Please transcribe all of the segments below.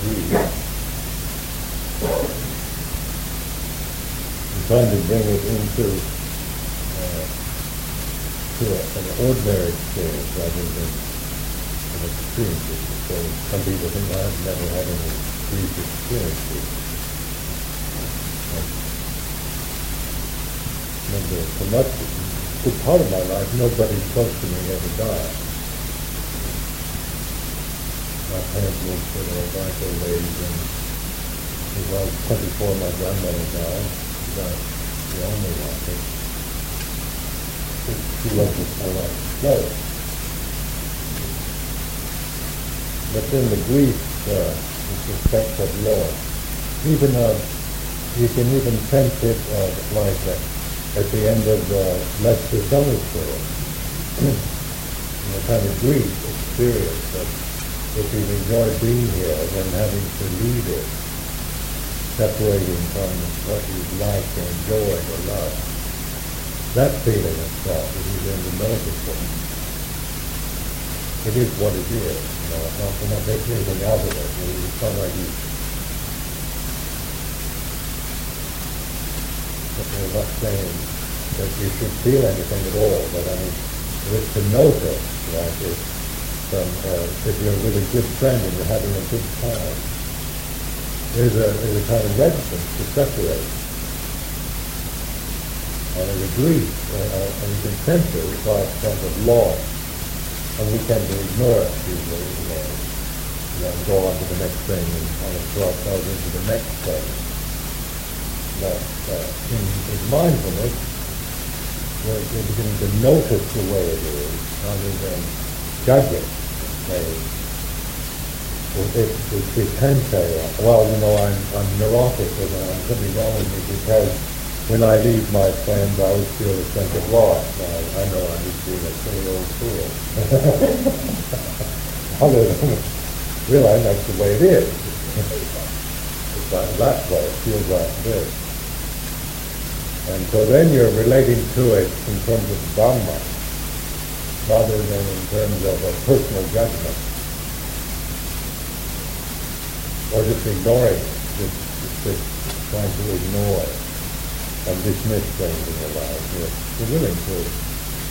greed? I'm trying to bring it into uh, to a, an ordinary experience rather than an experience. So some people think I've never had any grief experiences. Remember, for much, good part of my life, nobody close to me ever died. My parents lived their life old age, and as I was 24, my grandmother died. She died the only one. But she wasn't a lot slow. But then the grief uh, the sense of loss. Even of, you can even sense it uh, like uh, at the end of the Leicester Summer School. the kind of grief experience if you've enjoyed being here, then having to leave it, separating from what you like or enjoy or love. That feeling thought is even the noticeable. It is what it is. You know, it's not, we're not anything out of it. It's not like you we're not saying that you should feel anything at all, but I mean, it's the notice, like if, some, uh, if you're with a good friend and you're having a good time, there's a, there's a kind of reticence to separate. And there's a grief, uh, and you can sense it, it's a sense of loss. And we tend to ignore it usually, you know, you know, go on to the next thing and kind of throw ourselves into the next thing. But uh, in, in mindfulness, we're, we're beginning to notice the way it is rather than judge it. Say, if, if we can say, well, you know, I'm, I'm neurotic something wrong with me because when I leave my friends, I always feel a sense of loss. Now, I know I'm just being a silly old fool. Other than realize that's the way it is. it's like that way, it feels like this. And so then you're relating to it in terms of Dhamma, rather than in terms of a personal judgment. Or just ignoring it, just, just trying to ignore and dismiss things in your life. You're, you're willing to.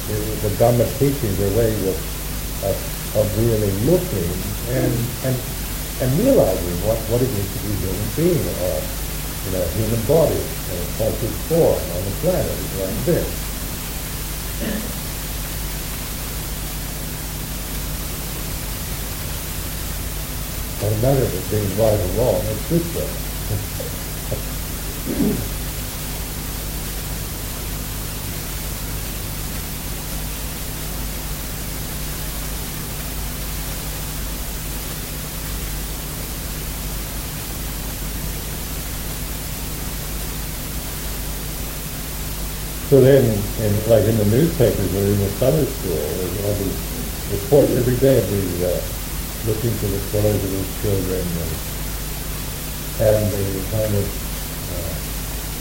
The Dhamma teachings are of, of, of really looking and, and, and realizing what, what it is to be a human being, or you know, human body, and a pulsing form on the planet like this. No matter if it's being right or wrong, it's this way. So then, in, like in the newspapers or in the Sunday school, there's all these reports every day of these uh, looking for the killers of these children and having the kind of uh,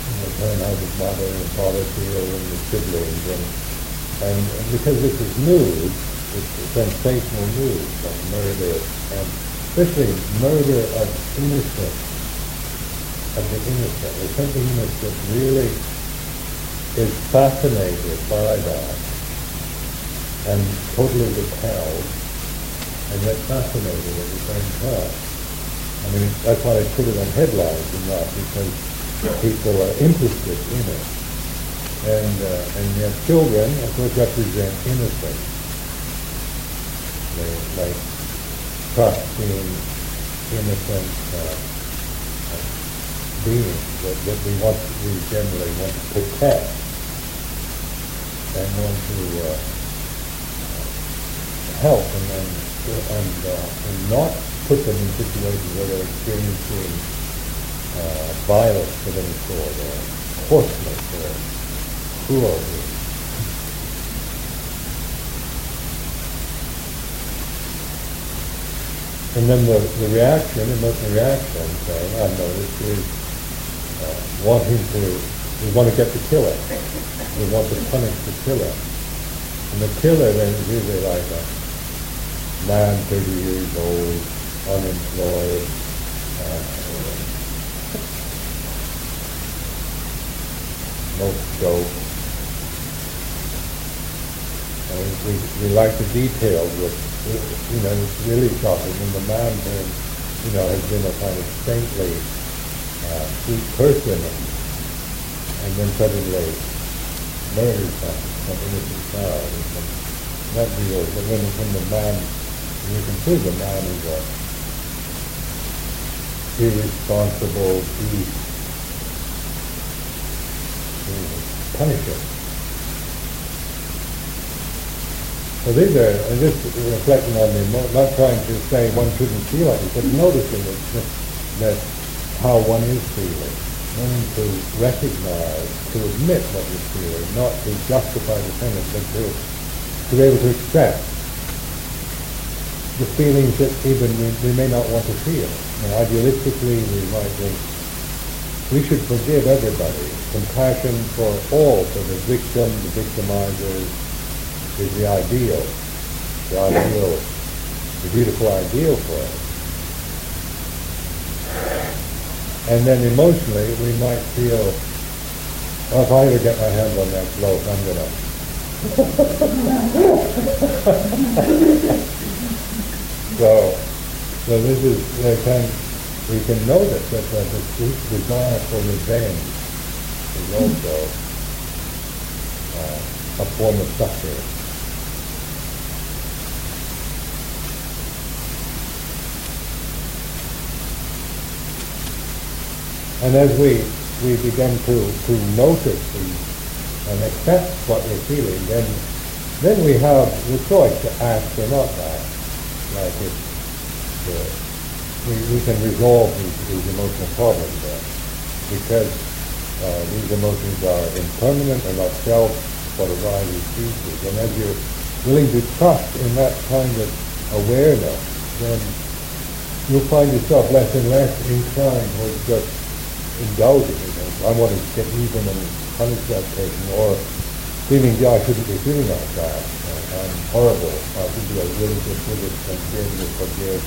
you know, telling how mother and father feel and the siblings and, and and because this is news, it's sensational news like murder and especially murder of innocent of the innocent. There's something in us that really is fascinated by that and totally repelled and yet fascinated at the same time. I mean, that's why they put it on headlines and that because people are interested in it. And, uh, and yet children, of course, represent innocence. They like trusting, innocent uh, beings that, that we want, we generally want to protect and want to uh, help and then and, uh, and not put them in situations where they're experiencing uh, violence of any sort or coarseness or cruelty. And then the, the reaction, emotional reaction, saying, I've noticed, is uh, wanting to, we want to get the killer. We want to punish the killer. And the killer then is usually like a man 30 years old, unemployed, uh, no scope. And we, we like the details with, you know, it's really shocking when the man who, you know, has been a kind of saintly, uh, sweet person, and then suddenly murders some innocent child. And that deal, when, when the man, when can see the man is a irresponsible beast, punish him. So these are, and this reflecting on the, not trying to say one shouldn't feel like it, but noticing that, that how one is feeling, learning to recognize, to admit what you're feeling, not to justify the feeling, but to, to be able to accept the feelings that even we, we may not want to feel. You know, idealistically, we might think, we should forgive everybody. Compassion for all, for the victim, the victimizers, is the ideal, the ideal, the beautiful ideal for us. And then emotionally, we might feel, well, if I ever get my hands on that loaf, I'm gonna. so, so this is uh, can we can notice that the desire for revenge is also uh, a form of suffering. And as we, we begin to, to notice these and accept what we're feeling, then, then we have the choice to act or not act. Like it, we, we can resolve these, these emotional problems then, because uh, these emotions are impermanent and not self, what arises ceases. And as you're willing to trust in that kind of awareness, then you'll find yourself less and less inclined towards just indulging in it. I want to get even and punish that person, or feeling, I shouldn't be feeling like that. I'm horrible. I should be a really good Buddhist and be able to forgive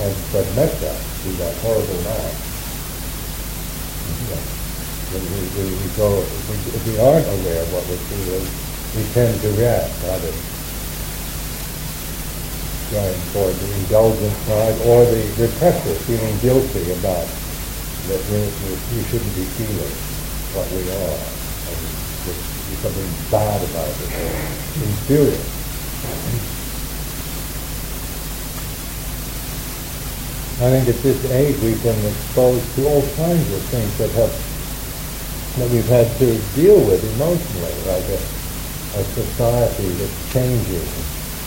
and spread metta to that horrible man. When we, we, we go, if we, if we aren't aware of what we're feeling, we tend to react rather going for the indulgent side or the repressive, feeling guilty about that we're, we're, we shouldn't be feeling what we are. And something bad about it or inferior. I think at this age we've been exposed to all kinds of things that have that we've had to deal with emotionally, like a, a society that's changing,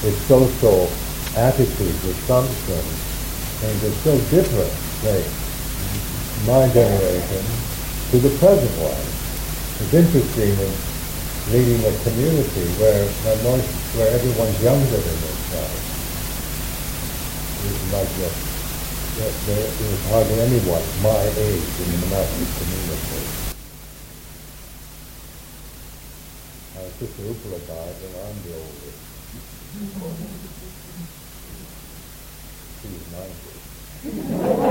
its social attitudes, assumptions, things are so different. They my generation to the present one. It's interesting in leading a community where most, where everyone's younger than themselves. It's like a, there, there is hardly anyone my age in the Master community. Uh, Sister Upala died and I'm the oldest. She 90.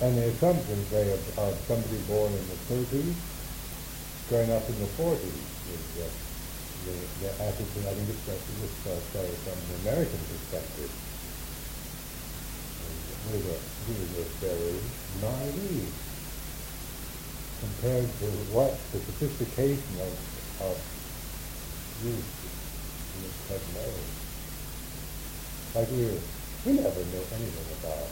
And the assumptions say of, of somebody born in the 30s, growing up in the 40s is uh, the, the I think it's this uh, say from the American perspective. We were, we were very naive compared to what the sophistication of, of youth in this. Like we, were, we never knew anything about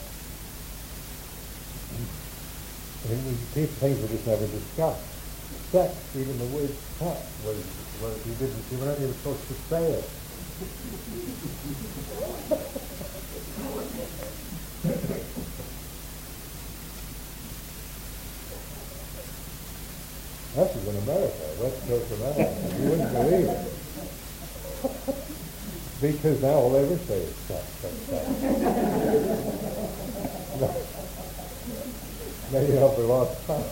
Mean, we, things were just never discussed. Sex, even the word sex was, was you didn't, you weren't even supposed to say it. This is in America, West Coast America. You wouldn't believe it. because now all they ever say is sex, sex, sex. Maybe up a lost time.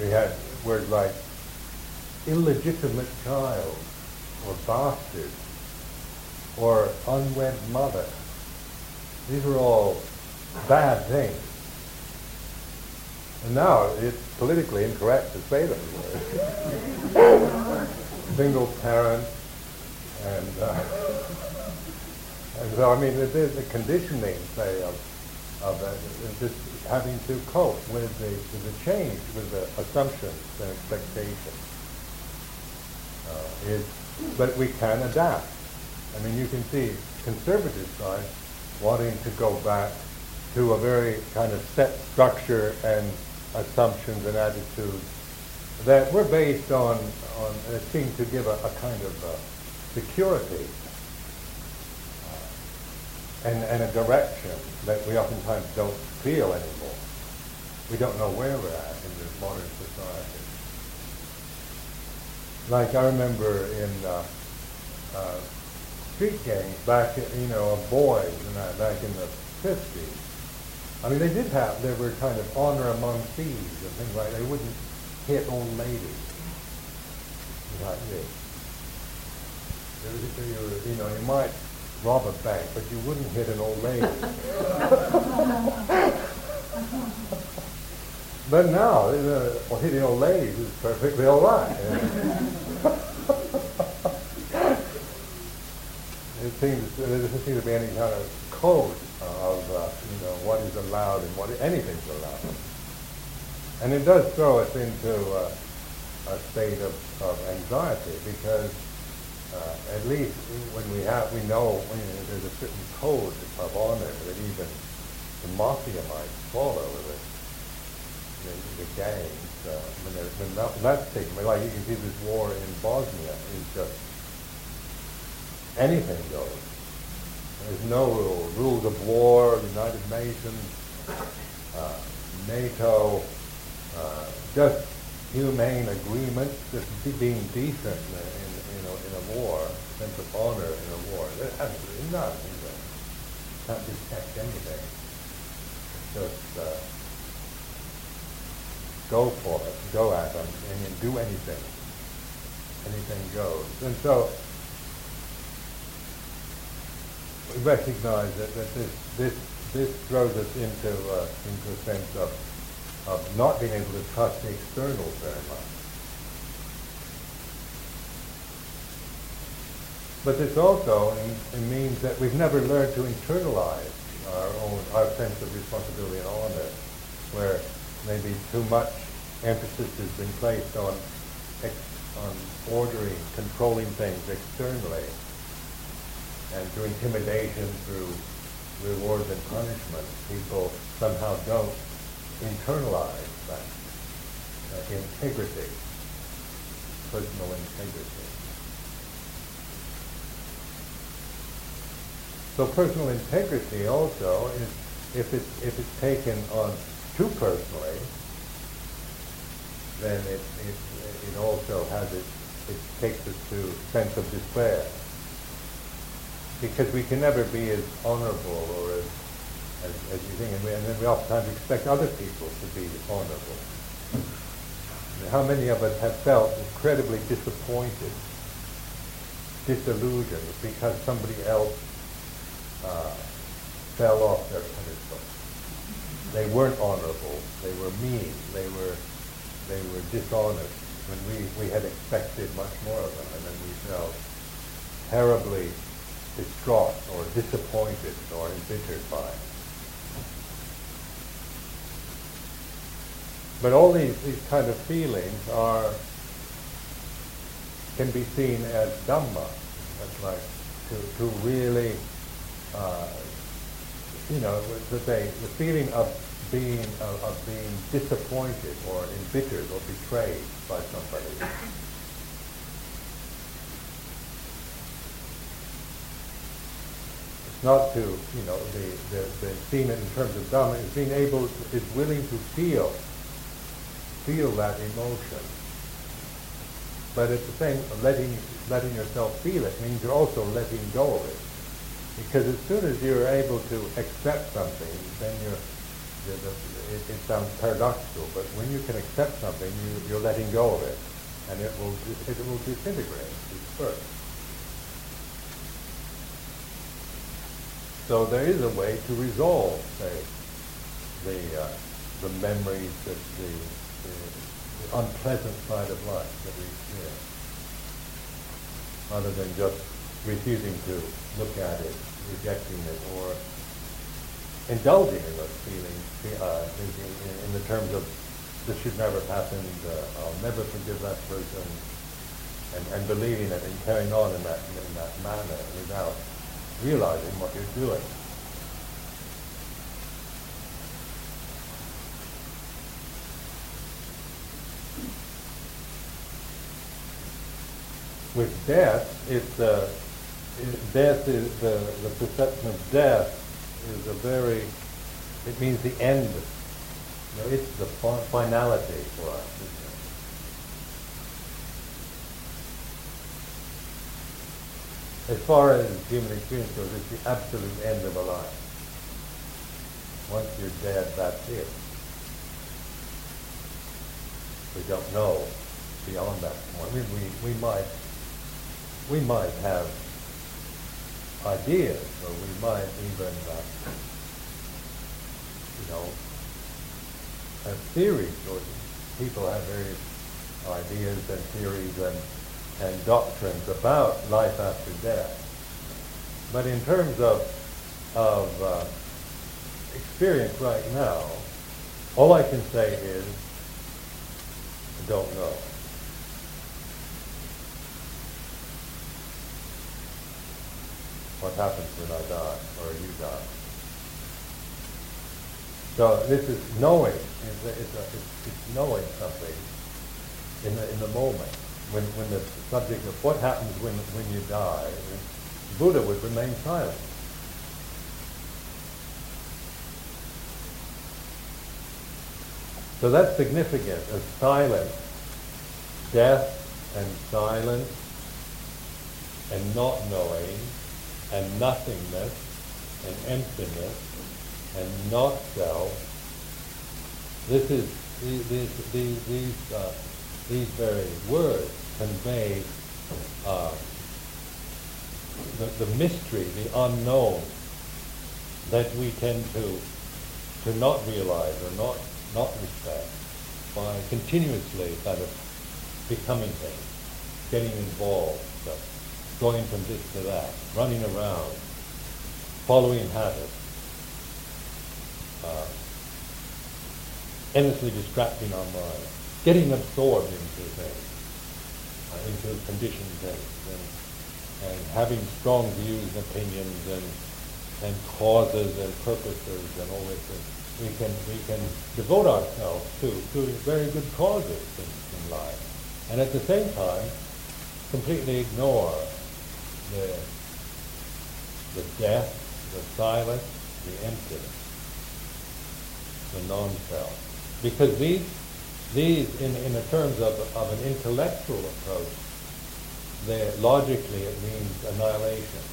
we had words like illegitimate child or bastard or unwed mother. These are all bad things. And now it's politically incorrect to say them. Single parent and uh, and so I mean there's the conditioning say of of uh, just having to cope with the, with the change, with the assumptions and expectations. Uh, is, but we can adapt. I mean, you can see conservative side wanting to go back to a very kind of set structure and assumptions and attitudes that were based on, on it seemed to give a, a kind of uh, security uh, and, and a direction that we oftentimes don't feel anymore. We don't know where we're at in this modern society. Like I remember in uh, uh, street gangs back, you know, of boys and that back in the 50s. I mean, they did have, there were kind of honor among thieves and things like. They wouldn't hit old ladies like this. You, you know, you might rob a bank, but you wouldn't hit an old lady. But now, uh, well, hitting old ladies is perfectly all right. it seems there doesn't seem to be any kind of code of uh, you know what is allowed and what anything's allowed, and it does throw us into uh, a state of, of anxiety because uh, at least when we have we know you know, there's a certain code of honor that even the mafia might follow with it the, the gangs, uh, when, when that, that's taken, like you can see this war in Bosnia is just anything goes. There's no rules. Rules of war, United Nations, uh, NATO, uh, just humane agreements, just being decent in, in, in, a, in a war, sense of honor in a war. There's absolutely none. Can't detect anything. Just uh, go for it, go at them, and do anything. Anything goes. And so we recognize that, that this, this, this throws us into, uh, into a sense of, of not being able to trust the external very much. But this also it means that we've never learned to internalize our own our sense of responsibility and honor, where maybe too much emphasis has been placed on, on ordering, controlling things externally, and through intimidation, through rewards and punishment, people somehow don't internalize that uh, integrity, personal integrity. So personal integrity also is, if it's, if it's taken on too personally, then it, it, it also has it, it takes us to sense of despair. Because we can never be as honorable or as, as, as you think, and, we, and then we oftentimes expect other people to be honorable. How many of us have felt incredibly disappointed, disillusioned because somebody else uh, fell off their pedestal. They weren't honorable. They were mean. They were they were dishonest when we, we had expected much more of them, and then we felt terribly distraught or disappointed or embittered by. But all these, these kind of feelings are can be seen as dhamma. That's like to, to really, uh, you know, the, the feeling of being of, of being disappointed or embittered or betrayed by somebody. Not to, you know, the, the, the seen it in terms of Dhamma, is being able, is willing to feel, feel that emotion. But at the same, letting, letting yourself feel it means you're also letting go of it. Because as soon as you're able to accept something, then you're, it, it, sounds paradoxical, but when you can accept something, you, you're letting go of it, and it will, it will disintegrate, disperse. So there is a way to resolve, say, the, uh, the memories, the, the, the, unpleasant side of life that we experience, rather than just refusing to look at it, rejecting it, or indulging in those feelings uh, in, in, in, the terms of this should never have happened, uh, I'll never forgive that person, and, and believing it and carrying on in that, in that manner without realizing what you're doing. With death, it's uh, death is the, the perception of death is a very it means the end. You know, it's the finality for us. As far as human experience goes, it's the absolute end of a life. Once you're dead, that's it. We don't know beyond that point. We, we, we might we might have ideas, or we might even, uh, you know, have theories, or people have various ideas and theories and and doctrines about life after death. But in terms of, of uh, experience right now, all I can say is, I don't know. What happens when I die, or you die? So this is knowing. It's, a, it's, it's knowing something in the, in the moment when, when the subject of what happens when, when you die, Buddha would remain silent. So that's significant, as silence, death and silence and not knowing and nothingness and emptiness and not self. This is these these these, uh, these very words convey uh, the, the mystery, the unknown that we tend to to not realize or not not respect by continuously kind of becoming things, getting involved, so going from this to that, running around, following habits, uh, endlessly distracting our mind, getting absorbed into things. uh, into conditioned and, and having strong views and opinions and, and causes and purposes and all this. We can, we can devote ourselves to, to very good causes in, in life. And at the same time, completely ignore the, the death, the silence, the emptiness, the non-self. Because these these, in, in the terms of, of an intellectual approach, logically it means annihilation.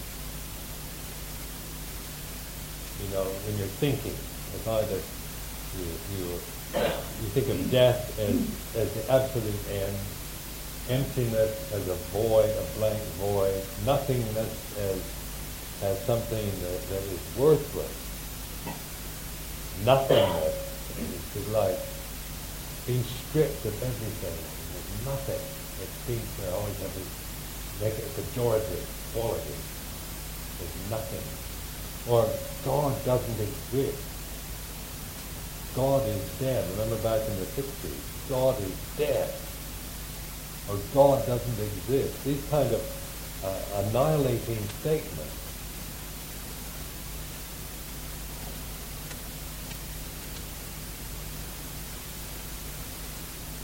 You know, when you're thinking, it's either you, you, you think of death as, as the absolute end, emptiness as a void, a blank void, nothingness as, as something that, that is worthless. Nothingness is like being stripped of everything, there's nothing. It seems to always have this negative, pejorative quality. There's nothing. Or God doesn't exist. God is dead. Remember back in the 60s, God is dead. Or God doesn't exist. These kind of uh, annihilating statements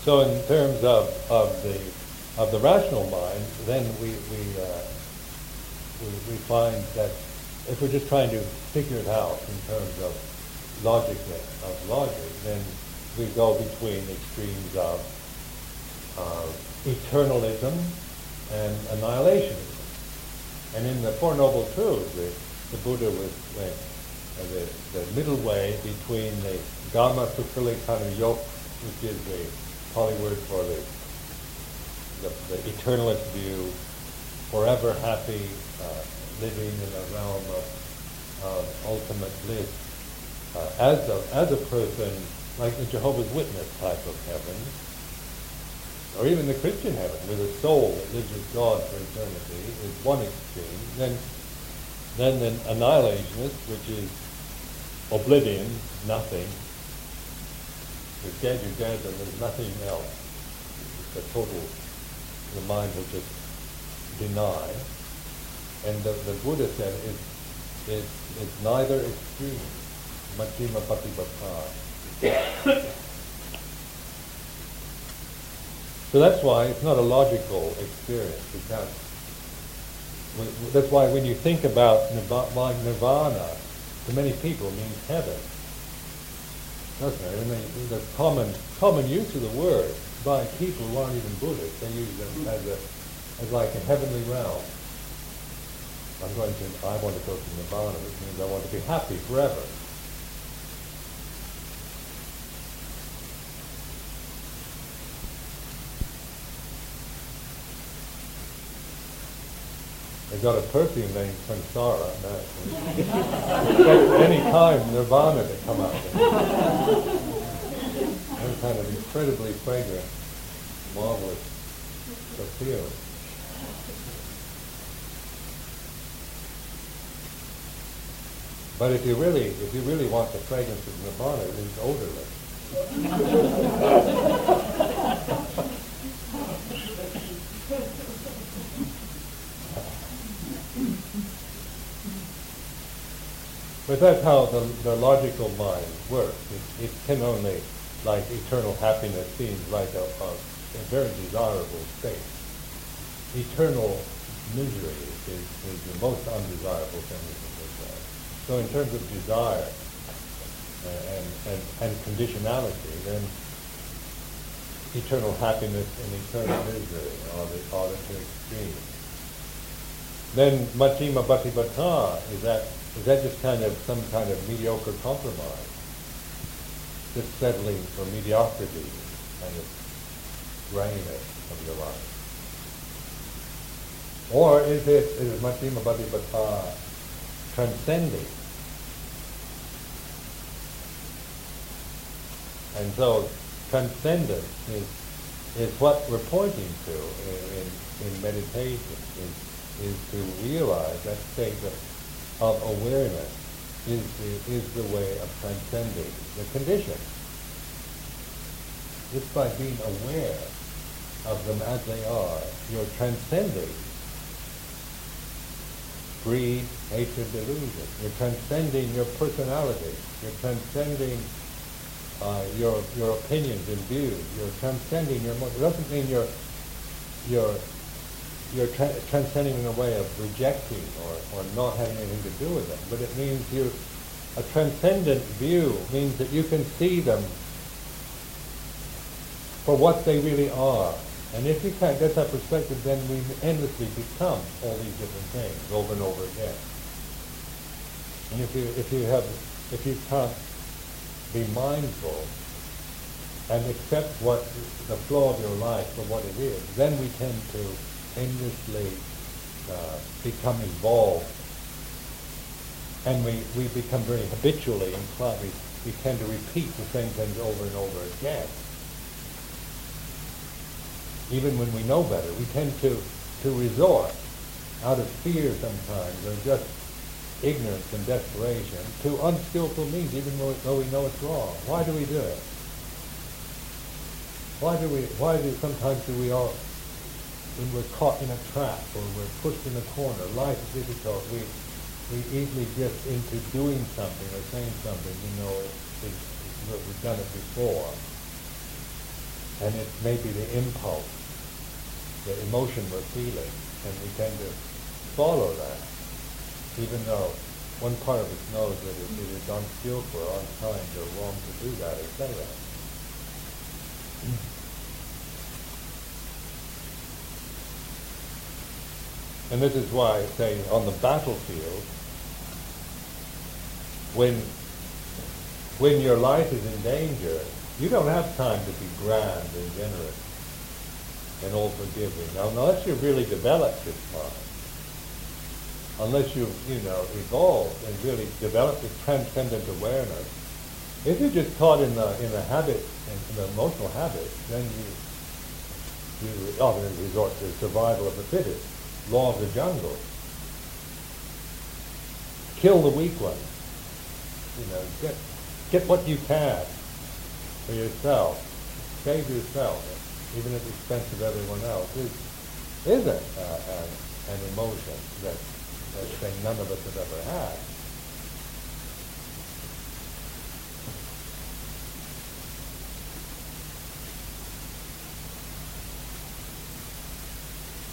So in terms of, of the of the rational mind, then we we, uh, we, we find that if we're just trying to figure it out in terms of logic, of logic, then we go between extremes of uh, eternalism and annihilationism. And in the Four Noble Truths, the, the Buddha was uh, the, the middle way between the Kamasukhallikanuyoga, which is the Word for the, the, the eternalist view, forever happy, uh, living in a realm of, of ultimate bliss. Uh, as, a, as a person, like the Jehovah's Witness type of heaven, or even the Christian heaven, with a soul that lives with God for eternity, is one extreme. Then, then the annihilationist, which is oblivion, nothing. You're dead, you're dead, and there's nothing else. A total, the mind will just deny. And the, the Buddha said it's, it's, it's neither extreme. Majjhima Patipada. So that's why it's not a logical experience. That's why when you think about nirvana, to many people means heaven. It? I mean, the common common use of the word by people who aren't even Buddhists, they use it as a as like a heavenly realm. I'm going to I want to go to nirvana, which means I want to be happy forever. They got a perfume named Samsara. No. any time Nirvana to come out. Some kind of incredibly fragrant, marvelous perfume. But if you really, if you really want the fragrance of Nirvana, it's odorless. But that's how the, the logical mind works. It, it can only, like eternal happiness seems like a, a, a very desirable state. Eternal misery is, is the most undesirable thing in this world. So in terms of desire uh, and, and, and conditionality, then eternal happiness and eternal misery are the, are the two extremes. Then Majjhima Patipada is that is that just kind of some kind of mediocre compromise? Just settling for mediocrity, kind of grayness of your life? Or is it, is it Majjhima Patipada transcending? And so transcendence is, is what we're pointing to in, in, in meditation, is, is to realize that state of of awareness is the, is the way of transcending the condition. It's by being aware of them as they are, you're transcending greed, hatred, delusion. You're transcending your personality. You're transcending uh, your your opinions and views. You're transcending your. It doesn't mean you're you're you're tra- transcending in a way of rejecting or, or not having anything to do with them, but it means you, a transcendent view means that you can see them for what they really are. And if you can't get that perspective, then we endlessly become all these different things over and over again. And if you, if you have, if you can't be mindful and accept what the flow of your life for what it is, then we tend to endlessly uh, become involved. And we, we become very habitually inclined. We, we tend to repeat the same things over and over again. Even when we know better, we tend to, to resort out of fear sometimes, or just ignorance and desperation, to unskillful means, even though, though we know it's wrong. Why do we do it? Why do we? Why do sometimes do we all when we're caught in a trap or we're pushed in a corner, life is difficult, we, we easily drift into doing something or saying something, you know, we've done it before. And it may be the impulse, the emotion we're feeling, and we tend to follow that, even though one part of us knows that it, it is unskillful or unkind or wrong to do that or say that. And this is why, I say, on the battlefield, when, when your life is in danger, you don't have time to be grand and generous and all forgiving. Now, unless you've really developed this mind, unless you've, you know, evolved and really developed this transcendent awareness, if you're just caught in the in the habit in the emotional habit, then you you often resort to survival of the fittest law of the jungle. Kill the weak one. You know, get get what you can for yourself. Save yourself, even at the expense of everyone else. Is is it uh, an, an emotion that that thing none of us have ever had?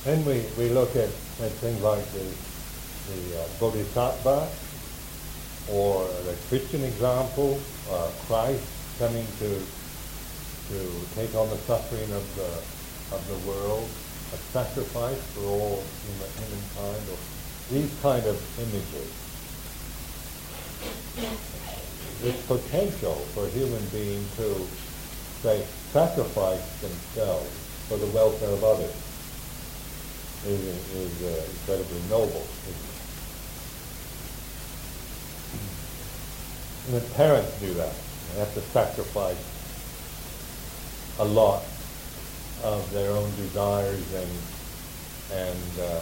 Then we, we look at, at things like the, the uh, Bodhisattva or the Christian example, uh, Christ coming to, to take on the suffering of the, of the world, a sacrifice for all human, humankind, or these kind of images. This potential for human beings to, say, sacrifice themselves for the welfare of others is, is uh, incredibly noble. And the parents do that. They have to sacrifice a lot of their own desires and and uh,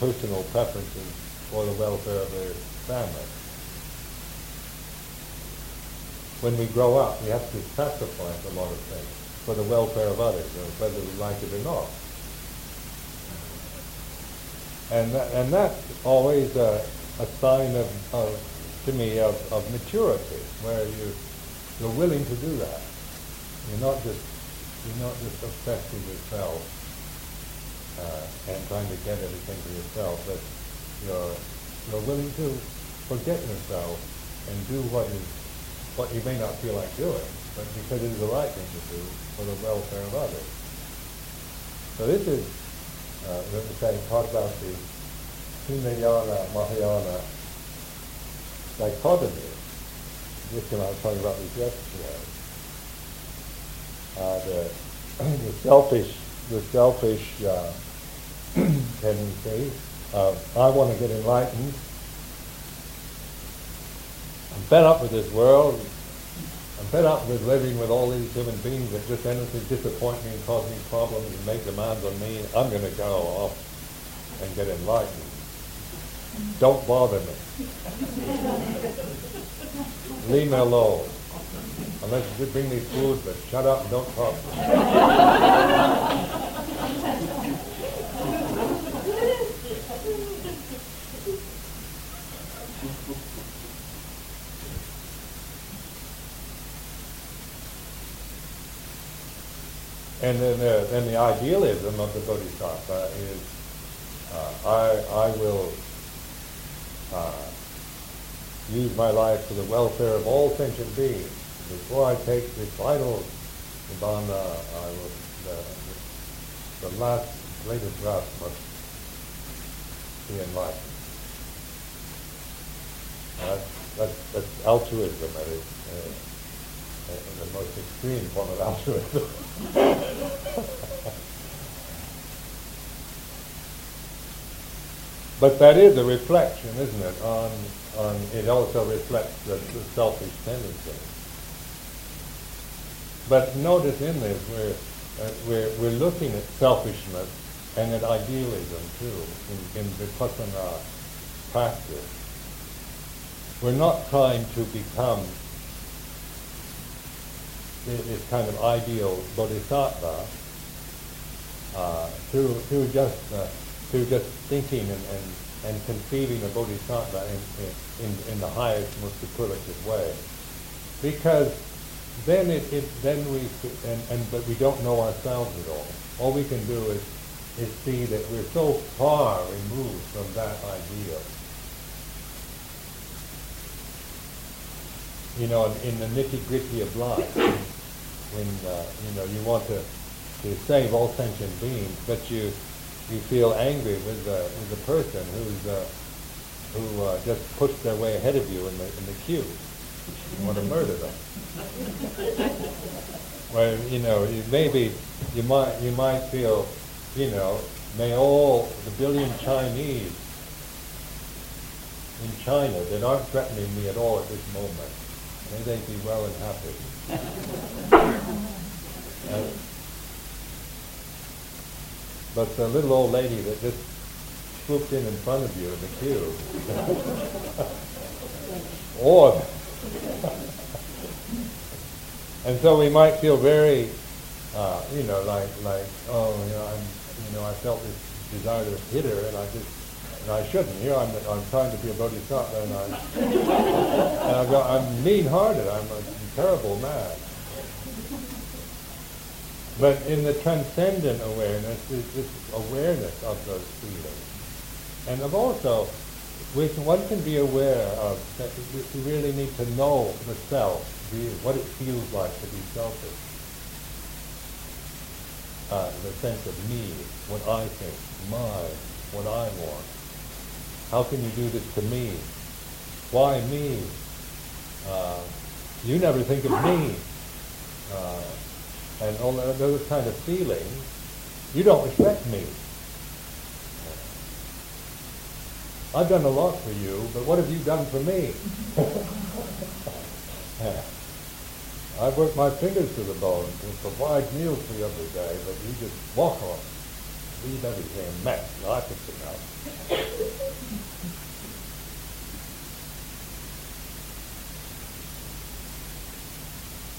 personal preferences for the welfare of their family. When we grow up, we have to sacrifice a lot of things for the welfare of others, whether we like it or not. And, that, and that's always a, a sign of, of, to me, of, of maturity, where you, you're willing to do that. You're not just, you're not just obsessed with yourself uh, and trying to get everything for yourself, but you're, you're willing to forget yourself and do what is what you may not feel like doing, but because it is the right thing to do for the welfare of others. So this is uh, let me say, talk about the Hinayana, Mahayana dichotomy. This and I was talking about this yesterday. Uh, the, the selfish, the selfish uh, tendency of I want to get enlightened. I'm fed up with this world. I'm fed up with living with all these human beings that just endlessly disappoint me and cause me problems and make demands on me. I'm going to go off and get enlightened. Don't bother me. Leave me alone. Unless you bring me food, but shut up and don't talk. And then the, then the idealism of the Bodhisattva is, uh, I, I will uh, use my life for the welfare of all sentient beings. Before I take this final nibbana, I will, the, the last, latest breath must be enlightened. That's, that's, that's altruism is. The most extreme form of altruism. but that is a reflection, isn't it, on, on it also reflects the, the selfish tendency. But notice in this, we're, uh, we're, we're looking at selfishness and at idealism too in, in Vipassana practice. We're not trying to become this kind of ideal bodhisattva uh, through, through just uh, through just thinking and, and, and conceiving a bodhisattva in, in, in the highest, most superlative way. Because then it, it then we and, and but we don't know ourselves at all. All we can do is is see that we're so far removed from that ideal. you know, in, in the nitty gritty of life, when uh, you know you want to to save all sentient beings, but you you feel angry with the with the person who's uh, who uh, just pushed their way ahead of you in the in the queue. You want to murder them. well, you know, you, maybe you might you might feel, you know, may all the billion Chinese in China that aren't threatening me at all at this moment, may they be well and happy. uh, but the little old lady that just swooped in in front of you in the queue, or and so we might feel very, uh, you know, like like oh, you know, I'm, you know, I felt this desire to hit her, and I just, and I shouldn't. Know, I'm I'm trying to be a bodhisattva, and I, and I go, I'm mean-hearted. I'm a terrible man. But in the transcendent awareness is this awareness of those feelings. And of also, can, one can be aware of that we really need to know the self, what it feels like to be selfish. Uh, the sense of me, what I think, my, what I want. How can you do this to me? Why me? Uh, you never think of me. Uh, and all those kind of feelings, you don't respect me. I've done a lot for you, but what have you done for me? I've worked my fingers to the bone to provide meals for you every day, but you just walk on. Leave everything a mess. I fix it now.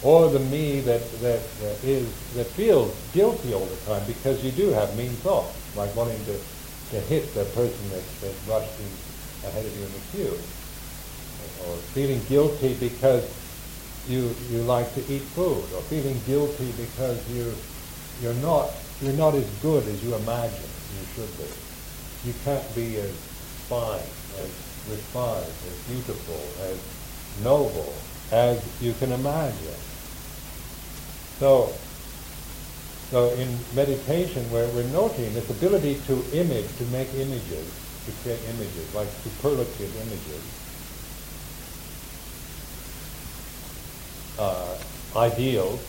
Or the me that, that, that is that feels guilty all the time because you do have mean thoughts, like wanting to to hit the person that, that rushed in ahead of you in the queue. Or feeling guilty because you, you like to eat food, or feeling guilty because you, you're, not, you're not as good as you imagine you should be. You can't be as fine, as refined, as beautiful, as noble as you can imagine. So so in meditation, we're, we're noting this ability to image, to make images, to create images, like superlative images, uh, ideals,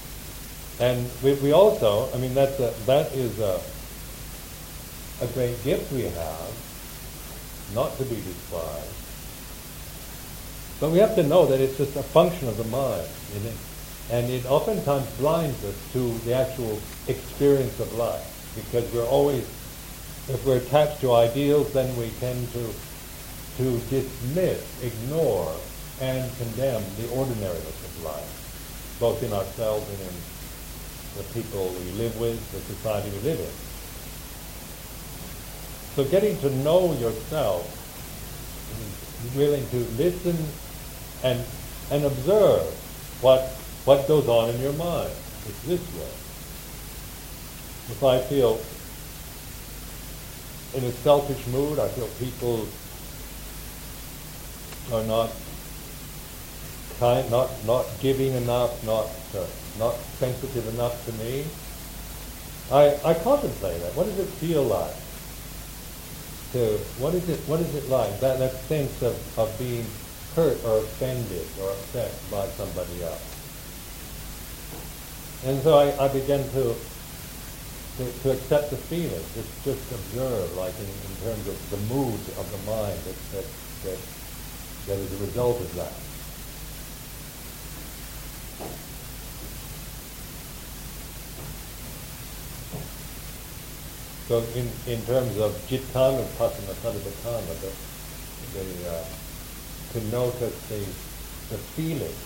and we, we also, I mean, that's a, that is a, a great gift we have, not to be despised. But we have to know that it's just a function of the mind. And it oftentimes blinds us to the actual experience of life because we're always, if we're attached to ideals, then we tend to, to dismiss, ignore, and condemn the ordinariness of life, both in ourselves and in the people we live with, the society we live in. So getting to know yourself, willing to listen and, and observe what what goes on in your mind. It's this way. If I feel in a selfish mood, I feel people are not kind, not not giving enough, not uh, not sensitive enough to me. I I contemplate that. What does it feel like? To what is it? What is it like? That that sense of, of being hurt or offended or upset by somebody else. And so I, I began to, to, to accept the feeling, just, just observe, like in, in terms of the mood of the mind that, that, that, that is a result of that. So in, in terms of jittana pasana satipatthana, the, the, uh, to notice the, the feeling,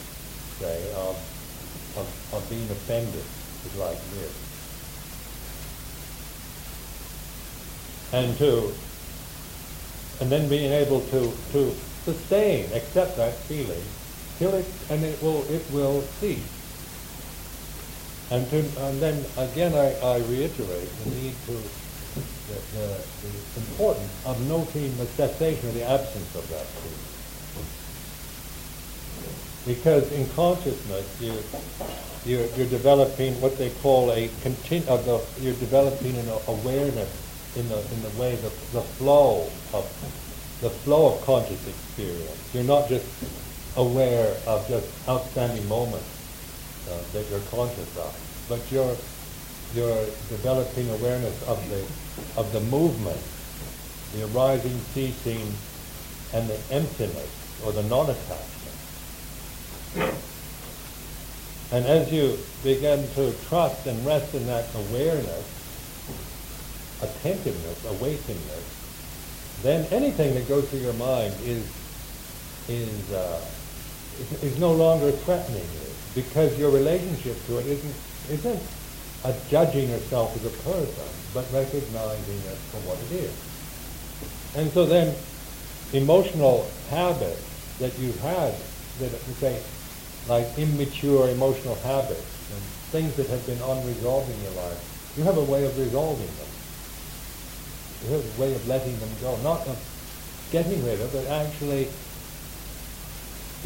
say, of of, of being offended is like this. And to, and then being able to, to sustain, accept that feeling, till it, and it will, it will cease. And, to, and then again I, I reiterate the need to, the, the, the importance of noting the cessation or the absence of that feeling. Because in consciousness, you, you're, you're developing what they call a continu- uh, the, you're developing an awareness in the, in the way, the, the flow of, the flow of conscious experience. You're not just aware of just outstanding moments uh, that you're conscious of, but you're, you're developing awareness of the, of the movement, the arising, ceasing, and the emptiness, or the non-attachment. And as you begin to trust and rest in that awareness, attentiveness, awakeness, then anything that goes through your mind is is uh, is, is no longer threatening you because your relationship to it isn't isn't a judging yourself as a person, but recognizing it for what it is. And so then, emotional habits that you've had that say like immature emotional habits and things that have been unresolved in your life, you have a way of resolving them. You have a way of letting them go, not of getting rid of, but actually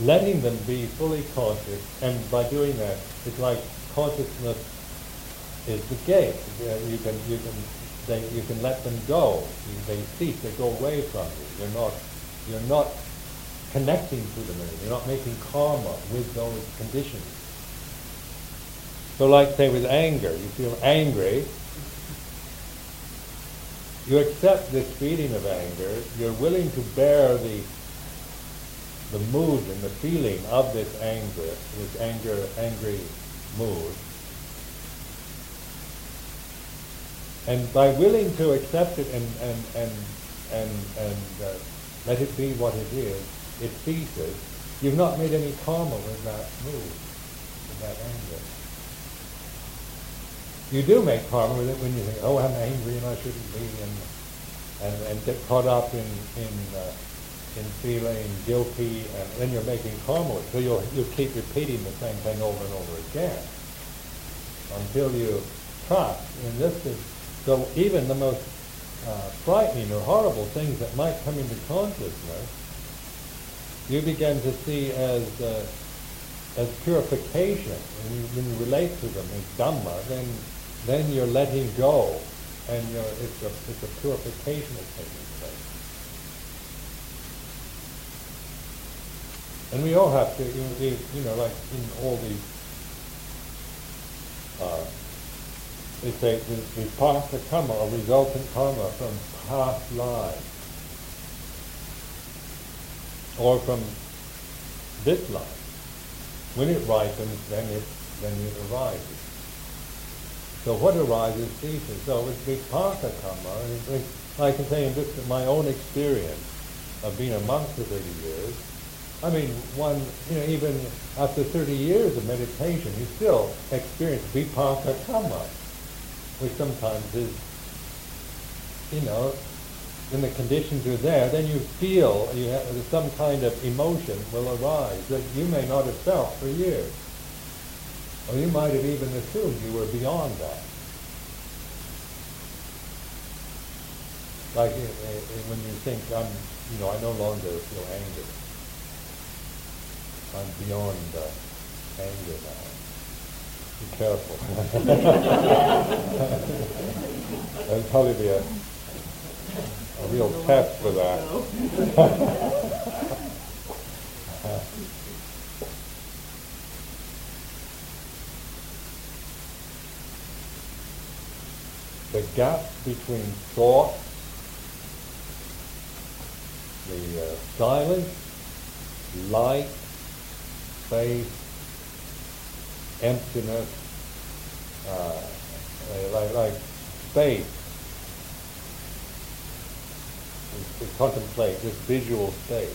letting them be fully conscious. And by doing that, it's like consciousness is the gate. You can you can they, you can let them go. They cease. They go away from you. You're not you're not connecting to the anymore. You're not making karma with those conditions. So like say with anger, you feel angry, you accept this feeling of anger, you're willing to bear the the mood and the feeling of this anger, this anger, angry mood. And by willing to accept it and, and, and, and, and uh, let it be what it is, it ceases, you've not made any karma with that mood, with that anger. You do make karma with it when you think, oh, I'm angry and I shouldn't be, and and, and get caught up in in uh, in feeling guilty, and then you're making karma. So you'll you keep repeating the same thing over and over again until you trust. And this is so even the most uh, frightening or horrible things that might come into consciousness you begin to see as uh, as purification. When you, when you relate to them as Dhamma, then then you're letting go, and you're, it's a it's a purification that's taking place. And we all have to, you, you know, like in all these, uh, they say the, the past karma, a resultant karma from past lives or from this life. When it ripens, then it then it arises. So what arises ceases. So it's vipaka karma. I can say in just my own experience of being a monk for 30 years, I mean, one, you know, even after 30 years of meditation, you still experience vipaka karma, which sometimes is, you know, when the conditions are there, then you feel you have, some kind of emotion will arise that you may not have felt for years. Or you might have even assumed you were beyond that. Like uh, uh, when you think, I'm, you know, I no longer feel anger. I'm beyond uh, anger now. Be careful. That'll probably be a a real test for that. the gap between thought, the uh, silence, light, space, emptiness, uh, like, like space to contemplate this visual state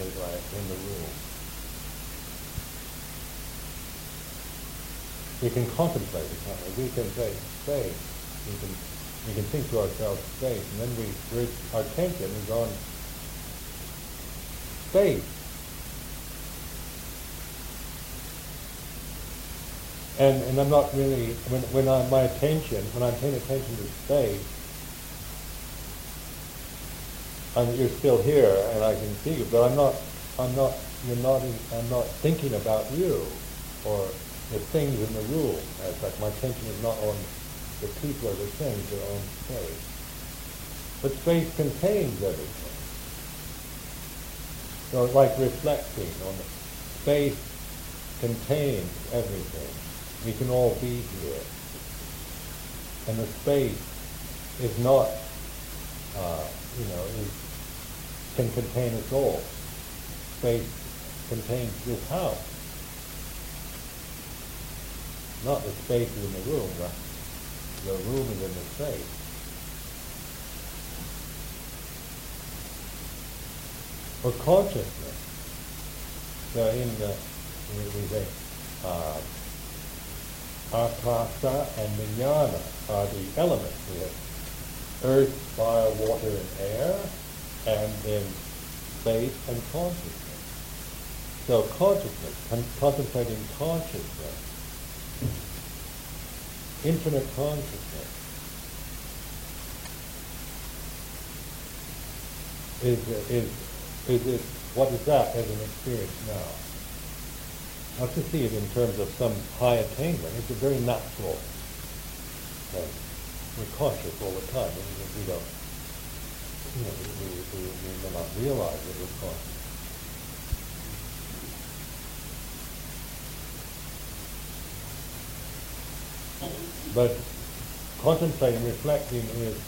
as like in the room. We can contemplate it, can't we? We can say space. We can we can think to ourselves space, and then we our attention is on space. And, and I'm not really, when, when I, my attention, when I'm paying attention to space, and you're still here and I can see you, but I'm not, I'm not you're not I'm not thinking about you or the things in the room as such. My attention is not on the people or the things, but on space. But space contains everything. So it's like reflecting on the space contains everything. We can all be here. And the space is not, uh, you know, is, can contain us all. Space contains this house. Not the space in the room, but the room is in the space. Or consciousness. So in the, we say, uh, akasa and vijnana are the elements. Have earth, fire, water, and air, and then space and consciousness. So consciousness, con- contemplating consciousness, infinite consciousness, is, is, is, is, what is that as an experience now? Not to see it in terms of some high attainment. It's a very natural thing. We're cautious all the time. We, don't, you know, we, we, we may not realize that we're cautious. But contemplating, reflecting is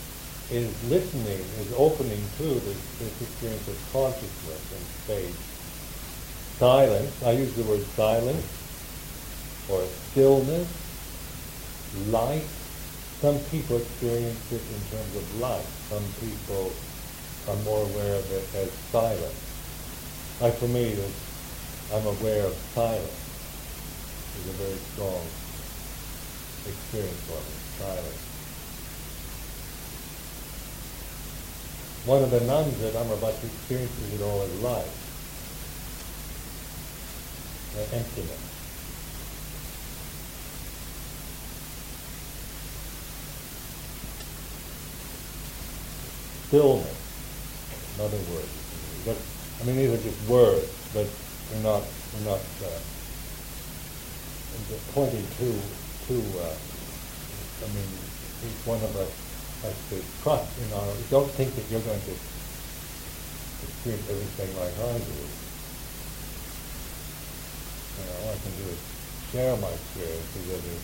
is listening, is opening to this, this experience of consciousness and space. Silence, I use the word silence, or stillness, light. Some people experience it in terms of light. Some people are more aware of it as silence. Like for me, I'm aware of silence. It's a very strong experience for me, silence. One of the nuns that I'm about to experience is it all as life, emptiness. Stillness, another word. But, I mean, these are just words, but they're not, we're not uh, pointing to, to uh, I mean, each one of us has to trust in our, don't think that you're going to experience everything like I do. You know, all I can do is share my experiences as, a,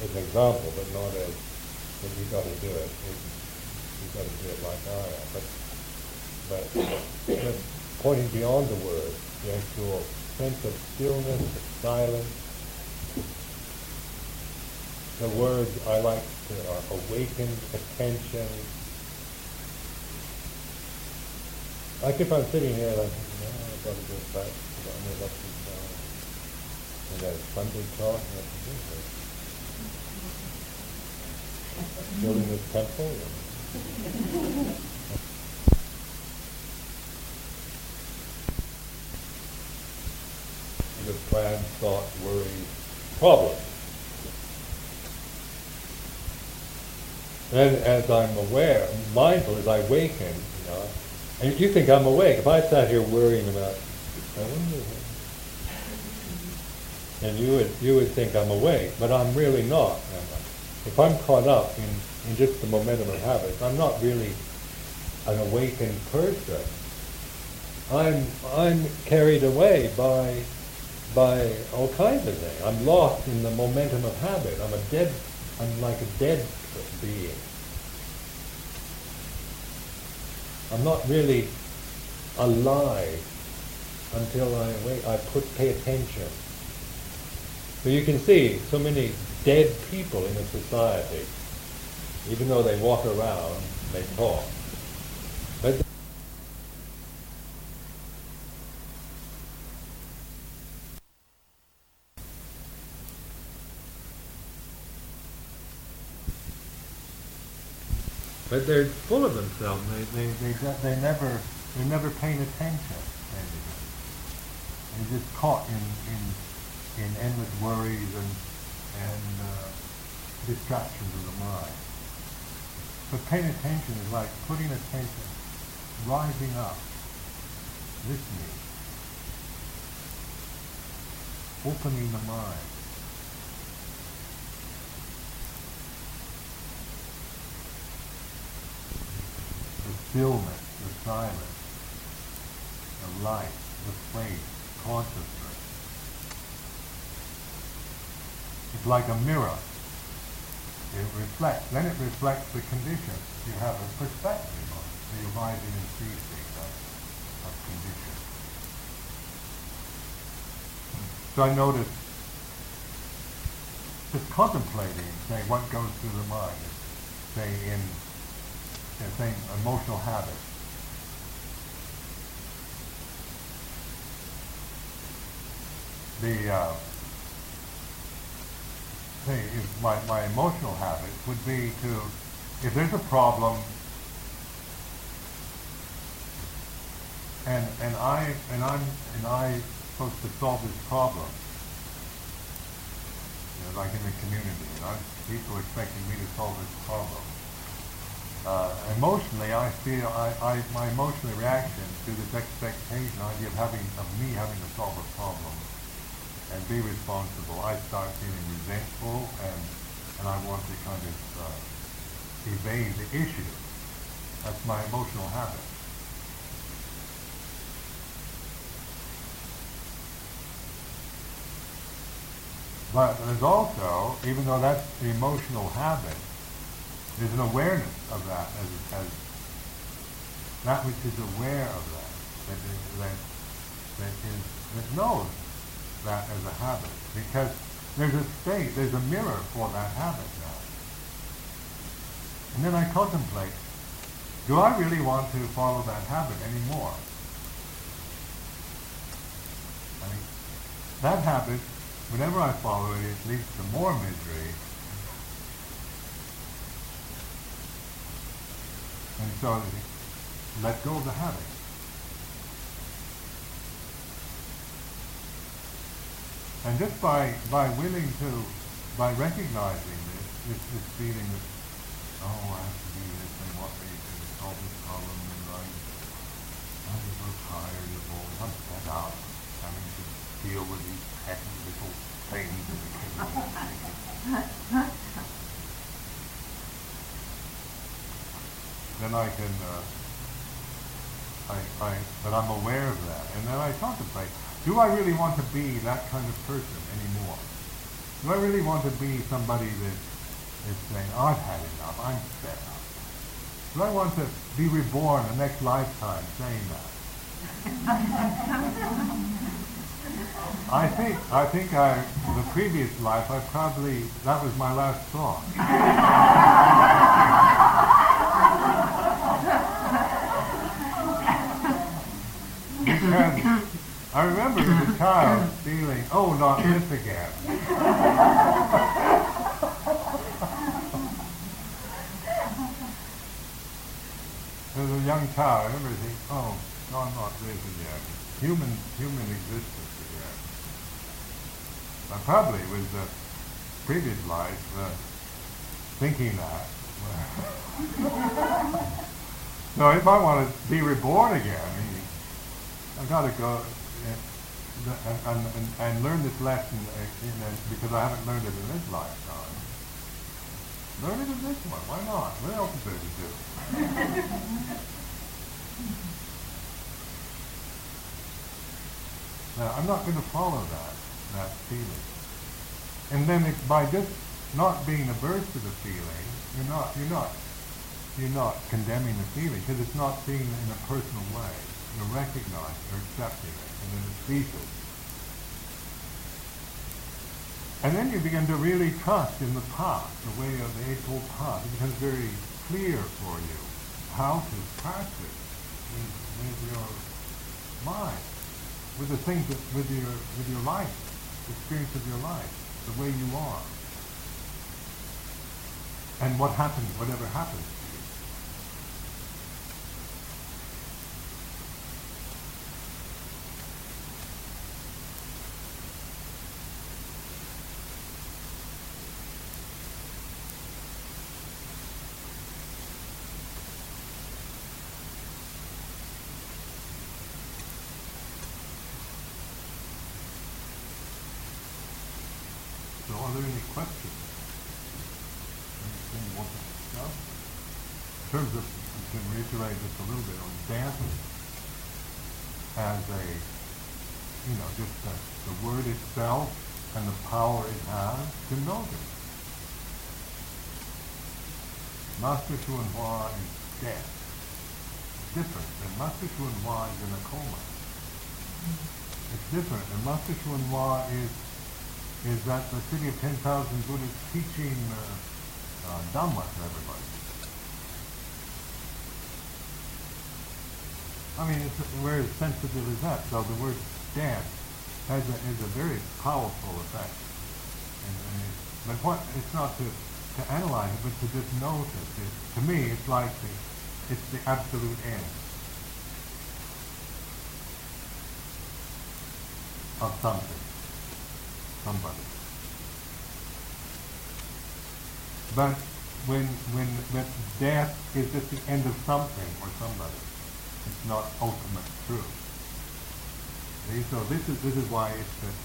as an example, but not as that you've got to do it. You've got to do it like I am. But, but just pointing beyond the words, the actual sense of stillness, of silence, the words I like to uh, awaken attention. Like if I'm sitting here like, no, I've got to go back to the other up and there's Sunday talk, and. Building this temple. And the plan, thought, worry, problem. Then as I'm aware, mindful as I awaken, you know, and you think I'm awake. If I sat here worrying about, and you would you would think I'm awake, but I'm really not. If I'm caught up in, in just the momentum of habits, I'm not really an awakened person. I'm I'm carried away by by all kinds of things. I'm lost in the momentum of habit. I'm a dead I'm like a dead being. I'm not really alive until I wait, I put pay attention. So you can see so many dead people in a society, even though they walk around, they talk. But But they're full of themselves. They, they, they, they never, they're never paying attention. They're just caught in, in, in endless worries and, and uh, distractions of the mind. But paying attention is like putting attention, rising up, listening, opening the mind. The stillness, the silence, the light, the space, consciousness. It's like a mirror. It reflects, then it reflects the conditions you have a perspective on, the arising and ceasing of, of conditions. So I noticed just contemplating, say, what goes through the mind, say, in, in say, emotional habits. The, uh, say, if my, my emotional habits would be to, if there's a problem, and, and I, and I'm, and I supposed to solve this problem. You know, like in the community, you know, people expecting me to solve this problem. Uh, emotionally, I feel I, I, my emotional reaction to this expectation, idea of having of me having to solve a problem and be responsible, I start feeling resentful and and I want to kind of uh, evade the issue. That's my emotional habit. But there's also, even though that's the emotional habit, there's an awareness of that as, as that which is aware of that, that, is, that, that, is, that knows that as a habit. Because there's a state, there's a mirror for that habit now. And then I contemplate, do I really want to follow that habit anymore? I mean, that habit whenever I follow it, it leads to more misery. And so let go of the habit. And just by, by willing to, by recognizing this, this, this feeling that, oh, I have to do this and what they can solve this problem and I'm, I'm so tired of all, I'm fed up having to deal with these petty little things. then I can, uh, I, I, but I'm aware of that. And then I contemplate, do I really want to be that kind of person anymore? Do I really want to be somebody that is saying, I've had enough, I'm fed up? Do I want to be reborn the next lifetime saying that? I think I think I the previous life I probably that was my last thought. because I remember as a child feeling, oh, not this again. as a young child, thinking, oh, no, not this again. Human human existence. again. I probably was the previous life uh, thinking that. so if I want to be reborn again, I've got to go and, and, and, learn this lesson uh, because I haven't learned it in this lifetime. Learn it in this one. Why not? What else is there to do? now, I'm not going to follow that that feeling. And then if by just not being averse to the feeling, you're not you're not you're not condemning the feeling because it's not seen in a personal way. You're recognizing, you're accepting it, and ceases. And then you begin to really trust in the path, the way of the Eightfold Path. It becomes very clear for you how to practice with, with your mind, with the things that, with your with your life the experience of your life, the way you are, and what happens, whatever happens. Question. Anything you want to discuss? In terms of, to reiterate just a little bit on death as a, you know, just the, the word itself and the power it has to notice. Master Hsuan Hua is dead. Different than Master Hsuan Hua is in a coma. It's different. And Master Hsuan Hua is is that the city of 10,000 Buddhas teaching uh, uh, Dhamma to everybody. I mean, it's, where sensitive as that? So the word dead has a, is a very powerful effect. And, and it, but what, it's not to, to analyze it, but to just notice it. To me, it's like the, it's the absolute end of something, somebody. But when, when, when death is just the end of something or somebody, it's not ultimate truth. See? So this is, this is why it's that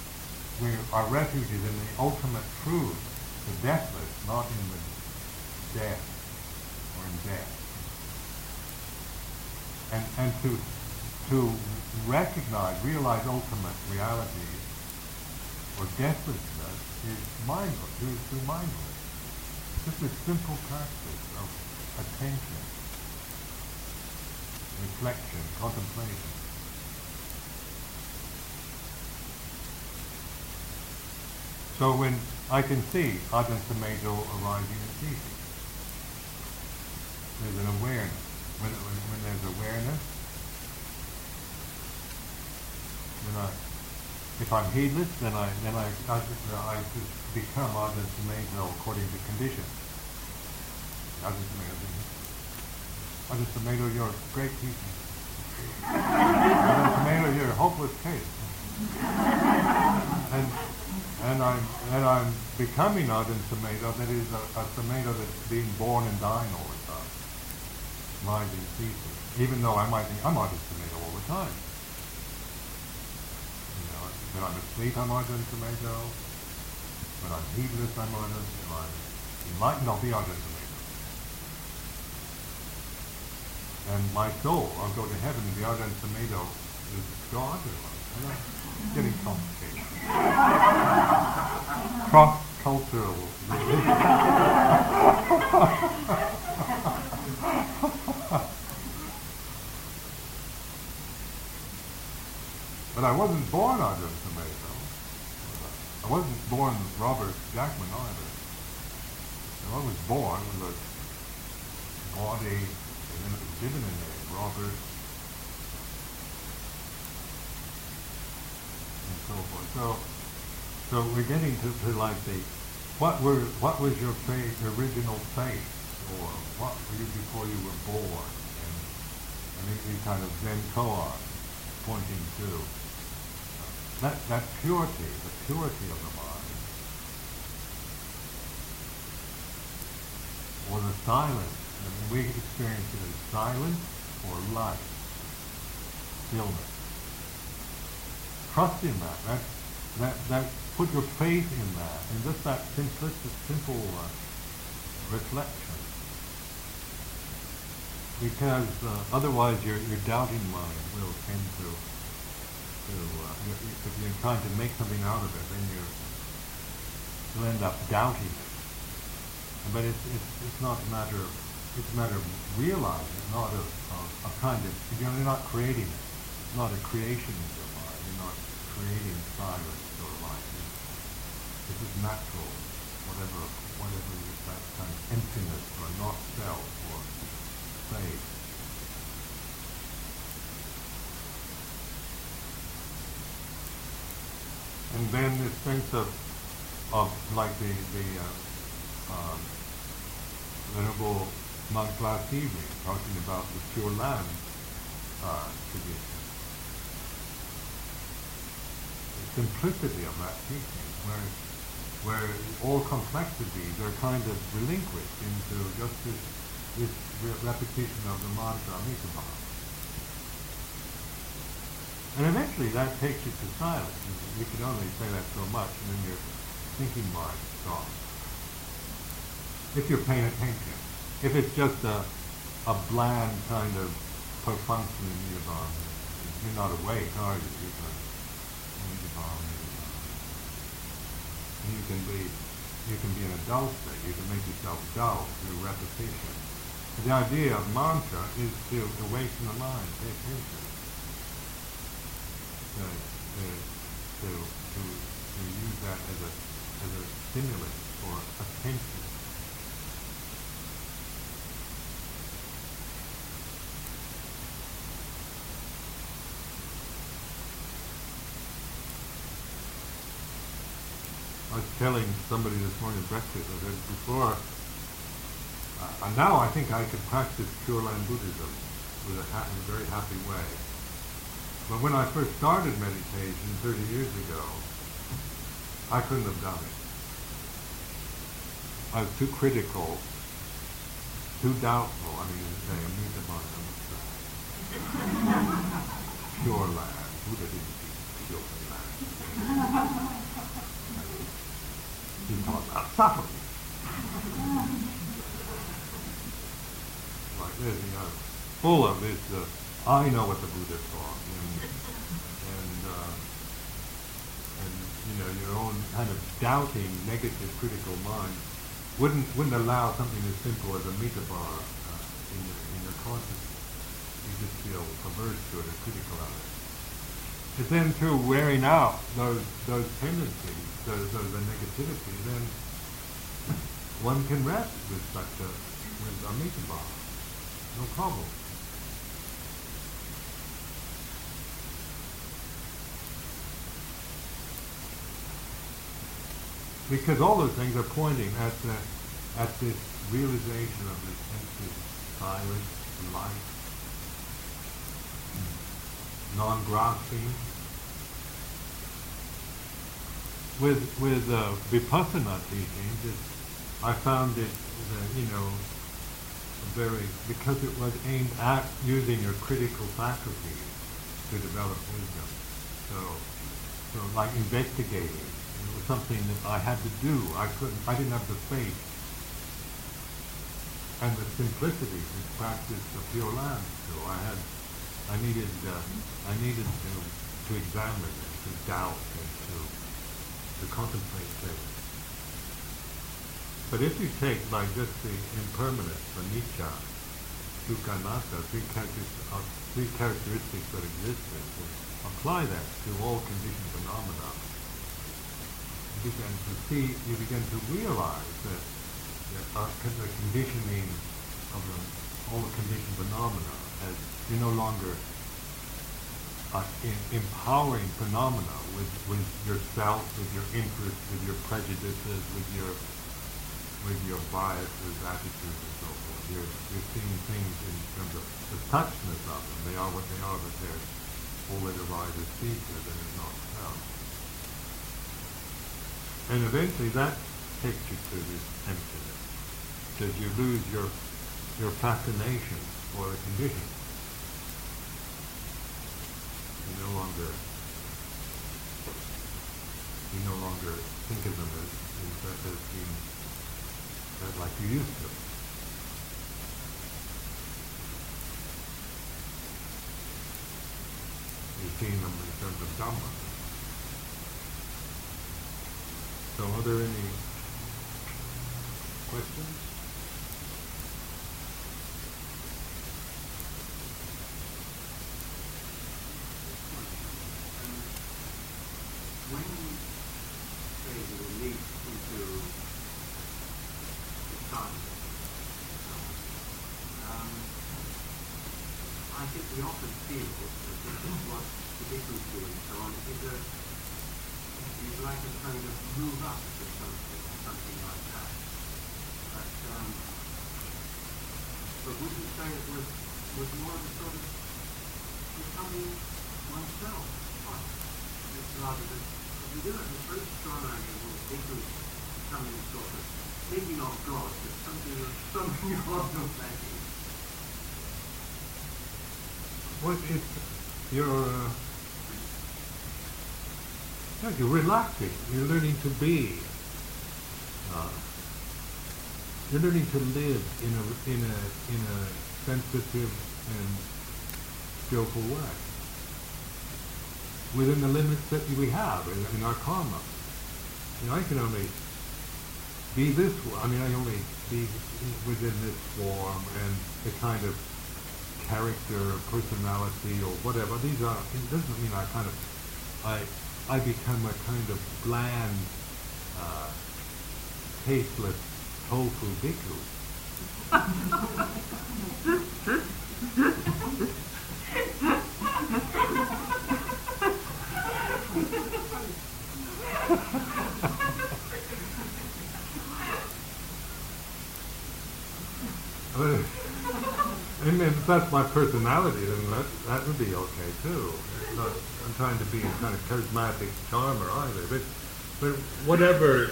we, our refuge is in the ultimate truth, the deathless, not in the death or in death. And, and to, to recognize, realize ultimate reality or deathlessness is mindful, through, through mindfulness. Just a simple practice of attention, reflection, contemplation. So when I can see Ajahn Sumedho arising and ceasing, there's an awareness. When, when, when there's awareness, then I, if I'm heedless, then I then I I, I become Sumedho according to Sumedho, Ajahn Sumedho, you're a great teacher. Sumedho, you're a hopeless case. And and I'm and I'm becoming Sumedho that is a, a Sumedho that's being born and dying all the time, rising, ceasing. Even though I might think I'm Sumedho all the time. When I'm asleep, I'm Ajahn Sumedho. When I'm heedless, I'm Ajahn. When I'm enlightened, I'll be Ajahn Sumedho. And my soul, I'll go to heaven and be Ajahn Sumedho is God. I'm getting complicated. Cross-cultural. but I wasn't born Ajahn Sumedho. I wasn't born Robert Jackman either. I was born with a body, and then it was given a name, Robert, and so forth. So, so we're getting to, to like the, what were, what was your faith, original faith, or what were you before you were born? And, and these kind of Zen koan pointing to uh, that, that purity, the purity of the mind, or the silence. We experience it as silence or light, stillness. Trust in that. That, that, that. Put your faith in that, and just that simplistic, simple uh, reflection. Because uh, otherwise, your your doubting mind will tend to to uh, if you're trying to make something out of it, then you you'll end up doubting it. But it's it's it's not a matter of it's a matter of realizing, not of, of kind of you know, you're not creating it. It's not a creation of your mind. You're not creating silence or light. This is natural, whatever whatever is that kind of emptiness or not self or faith. And then this sense of, of like the, the uh, um, Venerable monk last evening talking about the Pure Land uh, tradition. The simplicity of that teaching, where, where all complexities are kind of relinquished into just this, this re- repetition of the mantra Amitabha. And eventually that takes you to silence. You can only say that so much, and then you're thinking mind stops. If you're paying attention. If it's just a, a bland kind of perfunctory nirvana, you're not awake, are you? You're you can be, you can be in a dull state. You can make yourself dull through repetition. The idea of mantra is to awaken the mind, pay attention. To, to, to, to, to use that as a, as a stimulus for attention. I was telling somebody this morning at breakfast, I said before, uh, and now I think I can practice Pure Land Buddhism with a, ha- in a very happy way. But when I first started meditation 30 years ago, I couldn't have done it. I was too critical, too doubtful. I mean, say, Amita Pure land. Buddha didn't pure land. Taught about suffering. like this, you know, full of this, uh, I know what the Buddha taught, and, and, uh, and, you know, your own kind of doubting, negative, critical mind wouldn't, wouldn't allow something as simple as Amitabha uh, in, your, in your consciousness. You just feel averse to it or critical of it. It's then through wearing out those, those tendencies, those, those the negativity, then one can rest with such a, with Amitabha. No problem. Because all those things are pointing at the, at this realization of this empty, silent, light, non-grasping. With with uh, vipassana teachings, it, I found it, uh, you know, very because it was aimed at using your critical faculties to develop wisdom. So, so like investigating, it was something that I had to do. I couldn't. I didn't have the faith and the simplicity to practice the pure land. So I had. I needed. Uh, I needed to to examine and to doubt to contemplate things. But if you take like just the impermanence, the anicca, dukkha, anatta, three characteristics, uh, three characteristics of existence, and apply that to all conditioned phenomena, you begin to see, you begin to realize that the conditioning of the, all the conditioned phenomena as you're no longer uh, in, empowering phenomena with, with yourself, with your interests, with your prejudices, with your with your biases, attitudes, and so forth. You're, you're seeing things in terms of the suchness of them. They are what they are, but they're all that arises features and is not self. And eventually that takes you to this emptiness, because you lose your your fascination for the condition. You no longer you no longer think of them as, as, as being as like you used to. You're seeing them in terms of Dhamma. So are there any questions? when say the release into the sun, um, I think we often feel that this is what the difference do and so on. Is a is like a kind of move up to something, something like that. But um, but would you say it was was more of a sort of becoming oneself? It's rather than if you do it a very strong idea of thinking becoming sort of thinking of God, but something of something of your thinking. What is you're uh, yeah, you're relaxing. You're learning to be. uh, they're learning to live in a in a in a sensitive and skillful way within the limits that we have in, in our karma. You know, I can only be this. I mean, I only be within this form and the kind of character, personality, or whatever. These are. It doesn't mean I kind of. I I become a kind of bland, uh, tasteless tofu bhikkhu. And if that's my personality, then that that would be okay too. Not, I'm trying to be a kind of charismatic charmer either. But but whatever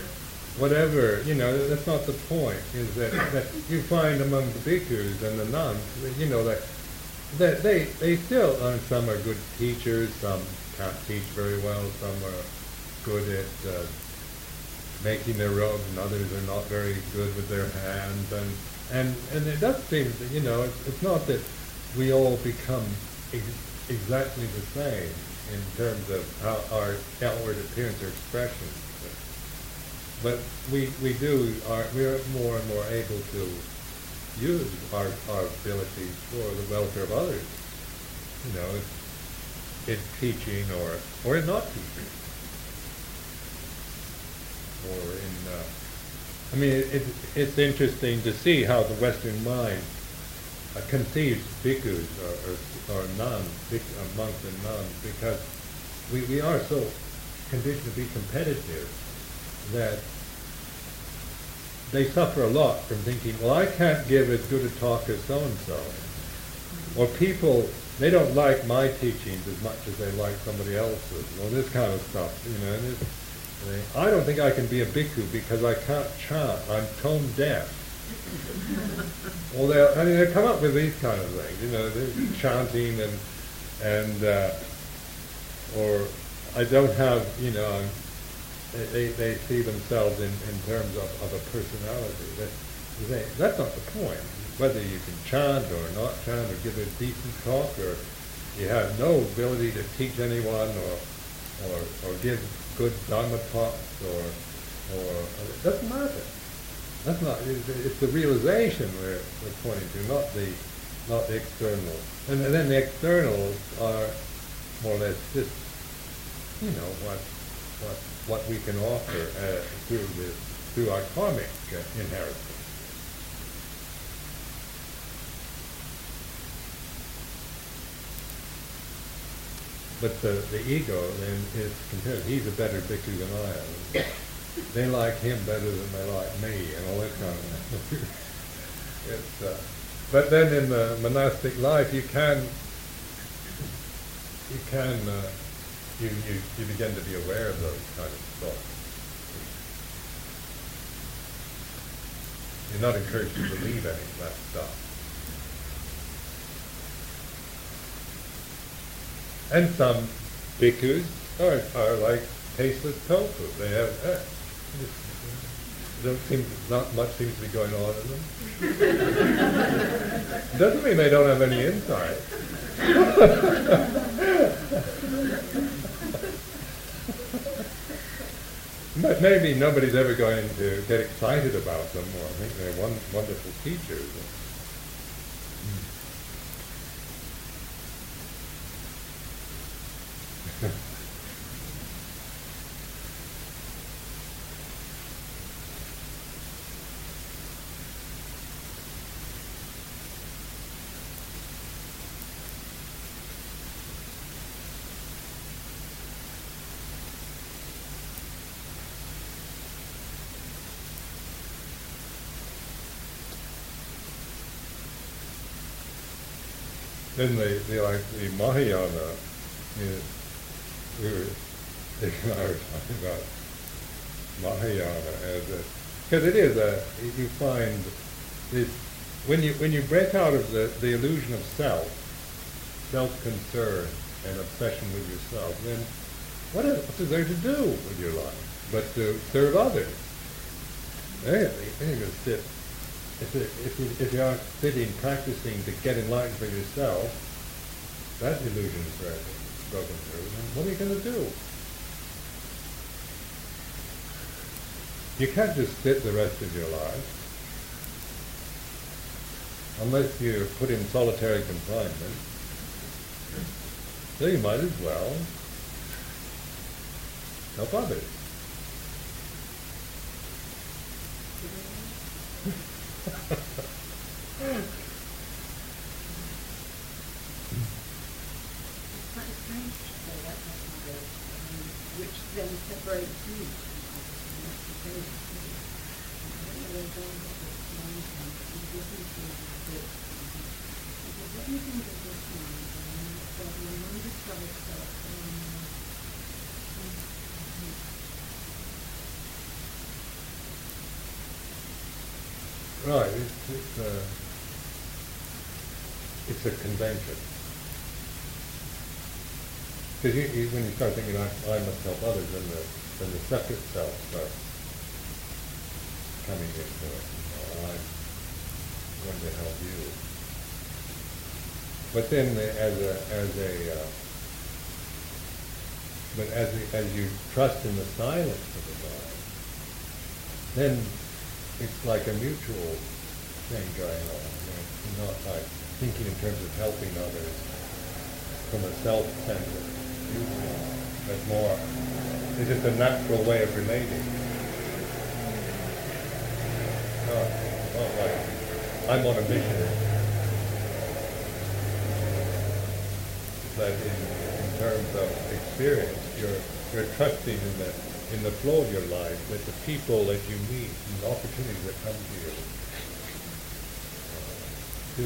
whatever you know, that's not the point. Is that, that you find among the bhikkhus and the nuns, you know that that they they still uh, some are good teachers, some can't teach very well, some are good at uh, making their robes, and others are not very good with their hands and and and it does seem that you know it's, it's not that we all become ex- exactly the same in terms of how our outward appearance or expression, but we we do are we're more and more able to use our our abilities for the welfare of others. You know, in teaching or or in not teaching, or in uh, I mean, it, it, it's interesting to see how the Western mind uh, conceives bhikkhus or, or, or uh, monks and nuns, because we, we are so conditioned to be competitive that they suffer a lot from thinking, well, I can't give as good a talk as so-and-so. Or people, they don't like my teachings as much as they like somebody else's. Well, this kind of stuff, you know. And I don't think I can be a bhikkhu because I can't chant. I'm tone deaf. well, they I mean, they come up with these kind of things, you know, chanting and and uh, or I don't have, you know, they, they see themselves in, in terms of, of a personality. That, they, that's not the point. Whether you can chant or not chant or give a decent talk or you have no ability to teach anyone or or, or give good dharma talks or, or it doesn't matter. That's not, it's the realization we're, we're pointing to, not the, not the external. And, and then the externals are more or less just, you know, what, what, what we can offer uh, through, the, through our karmic uh, inheritance. But the, the ego then is compared, he's a better bhikkhu than I am. They like him better than they like me and all that kind of thing. it's, uh, but then in the monastic life you can, you can, uh, you, you, you begin to be aware of those kind of thoughts. You're not encouraged to believe any of that stuff. And some bhikkhus are, are like tasteless tofu. They have, eh, don't seem, not much seems to be going on in them. Doesn't mean they don't have any insight. but maybe nobody's ever going to get excited about them, or think they're one, wonderful teachers. Then they, they like the Mahayana, you know, we were, I talking about Mahayana as a, because it is a, you find this, when you, when you break out of the, the illusion of self, self-concern and obsession with yourself, then what is, what is there to do with your life but to serve others? Then you're gonna sit, if, it- if you, if you aren't sitting practicing to get enlightened for yourself, that illusion is broken, through, what are you gonna do? You can't just sit the rest of your life. Unless you're put in solitary confinement. So you might as well help others. It's quite strange to say that, that mother, um, which then separates you from others, and that's the case. isn't it? And I don't know where going with this long term, but it doesn't seem a bit, um, because what do you think of this mind, and it's got your undiscovered self, um, um, Right, it's, it's a, a convention. Because you, you, when you start thinking, I, I must help others, then the, then the starts coming into it. I'm going to help you. But then the- as a, as a, uh, but as, the- as you trust in the silence of the mind, then it's like a mutual thing going on. It's not like thinking in terms of helping others from a self-centered viewpoint, but more, it's just a natural way of relating. Not, like, I'm on a mission. But in, in terms of experience, you're, you're trusting in the, in the flow of your life, that the people that you meet and the opportunities that come to you, uh, to,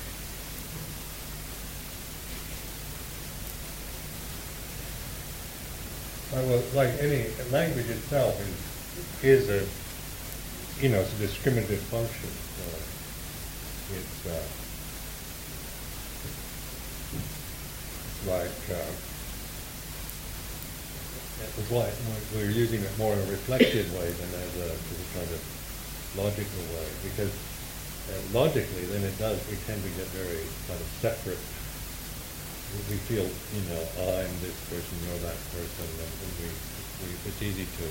well, like any, language itself is, is a, you know, it's a discriminative function. So it's, uh, like, uh, like we're- we're using it more in a reflective way than as a, as a kind of logical way. Because uh, logically, then it does, we tend to get very kind of separate we feel, you know, I'm this person, you're that person, and we, we, it's easy to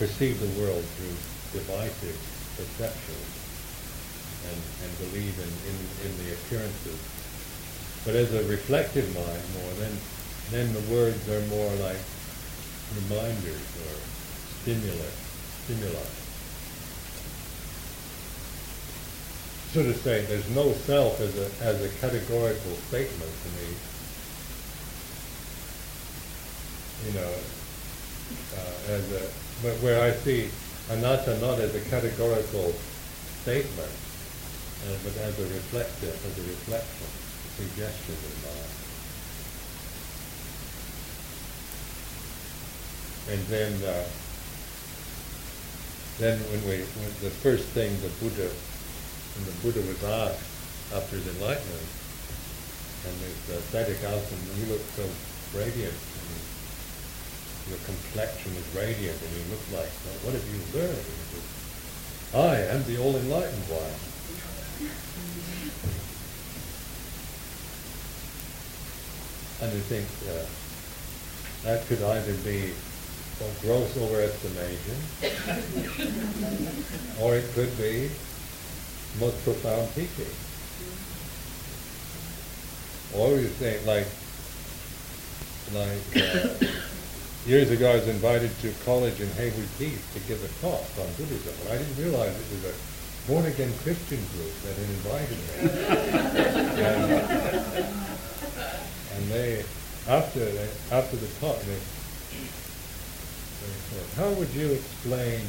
perceive the world through divisive perceptions and, and believe in, in, in the appearances. But as a reflective mind more, then, then the words are more like reminders or stimulus, stimuli. So to say, there's no self as a, as a categorical statement to me, you know, uh, as a, where I see anatta not as a categorical statement, uh, but as a reflective, as a reflection, a suggestion in mind. And then, uh, then when we, when the first thing the Buddha, when the Buddha was asked after his enlightenment, and his uh, ascetic asked him, you look so radiant, your complexion is radiant, and you look like, well, what have you learned? I am the all-enlightened one. And I think uh, that could either be a gross overestimation, or it could be most profound teaching. Or you think like, like uh, years ago I was invited to a college in Hayward Heath to give a talk on Buddhism, and I didn't realize it was a born again Christian group that had invited me. and, and they, after they, after the talk, they, they said, "How would you explain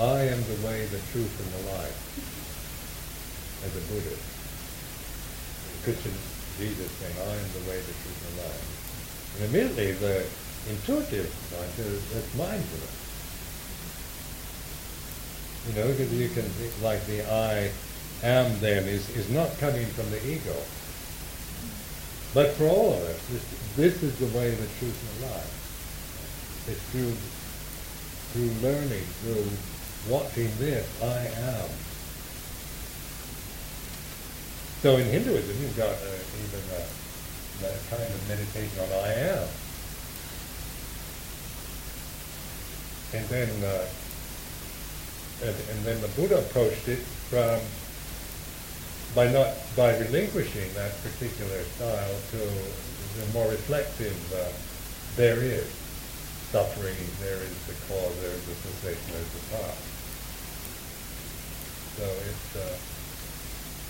I am the way, the truth, and the life, as a Buddhist. Christian Jesus saying, I am the way, the truth, and the life. And immediately the intuitive mind says, that's mindfulness. You know, because you can, like the I am then is, is not coming from the ego. But for all of us, this, this is the way, the truth, life. It's through, through learning, through watching this, I am. So in Hinduism, you've got uh, even uh, that kind of meditation on I am. And then, uh, and, and then the Buddha approached it from by not by relinquishing that particular style to the more reflective. Uh, there is suffering. There is the cause. There is the cessation, There is the path. So it's uh,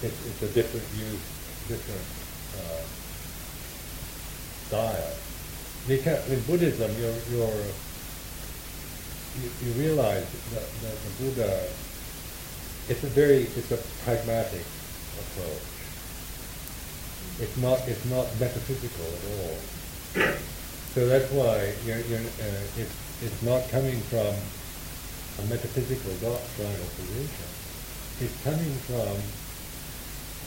it's, it's a different use, different uh, style. Because in Buddhism, you're, you're you, you realize that, that the Buddha, it's a very, it's a pragmatic approach. It's not, it's not metaphysical at all. So that's why you're, you're, uh, it's, it's not coming from a metaphysical doctrinal position. It's coming from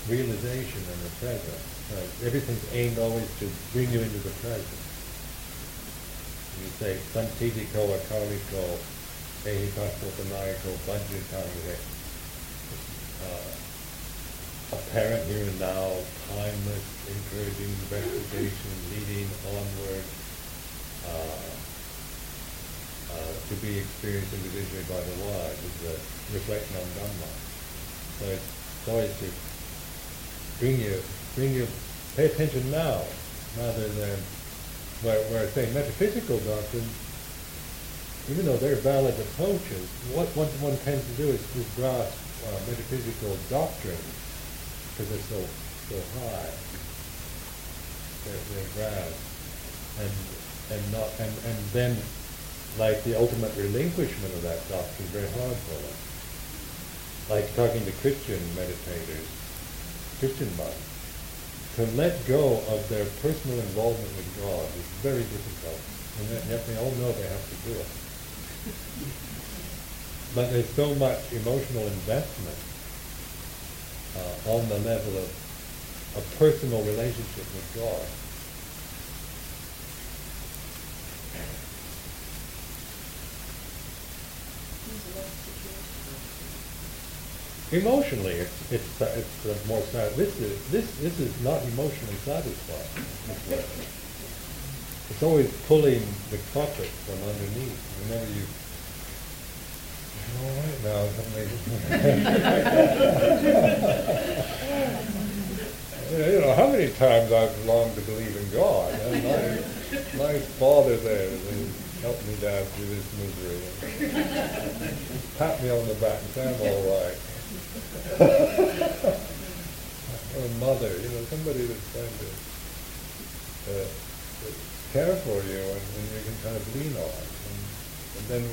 realization in the present. Everything's aimed always to bring you into the present. You say, Sanditthiko Akaliko, Ehipassiko Tanayako, Vajratange, apparent here and now, timeless, encouraging investigation, leading onward, uh, uh, to be experienced individually by the wise is a reflection on Dhamma. So it's always to bring you, bring you, pay attention now, rather than where, where say metaphysical doctrines, even though they're valid approaches, what, one tends to do is to grasp uh, metaphysical doctrines because they're so so high. They're, they're and and not and, and then like the ultimate relinquishment of that doctrine is very hard for them. Like talking to Christian meditators, Christian monks, to let go of their personal involvement with God is very difficult. And yet they all know they have to do it. but there's so much emotional investment uh, on the level of a personal relationship with God. Emotionally, it's it's it's uh, more sad. This is this this is not emotionally satisfying. It's always pulling the carpet from underneath. Whenever you all right now, you know how many times I've longed to believe in God. And my my Father there help me down through this misery. Pat me on the back and say I'm all right. Or a mother, you know, somebody that's trying to uh, care for you and, and you can kind of lean on. And, and then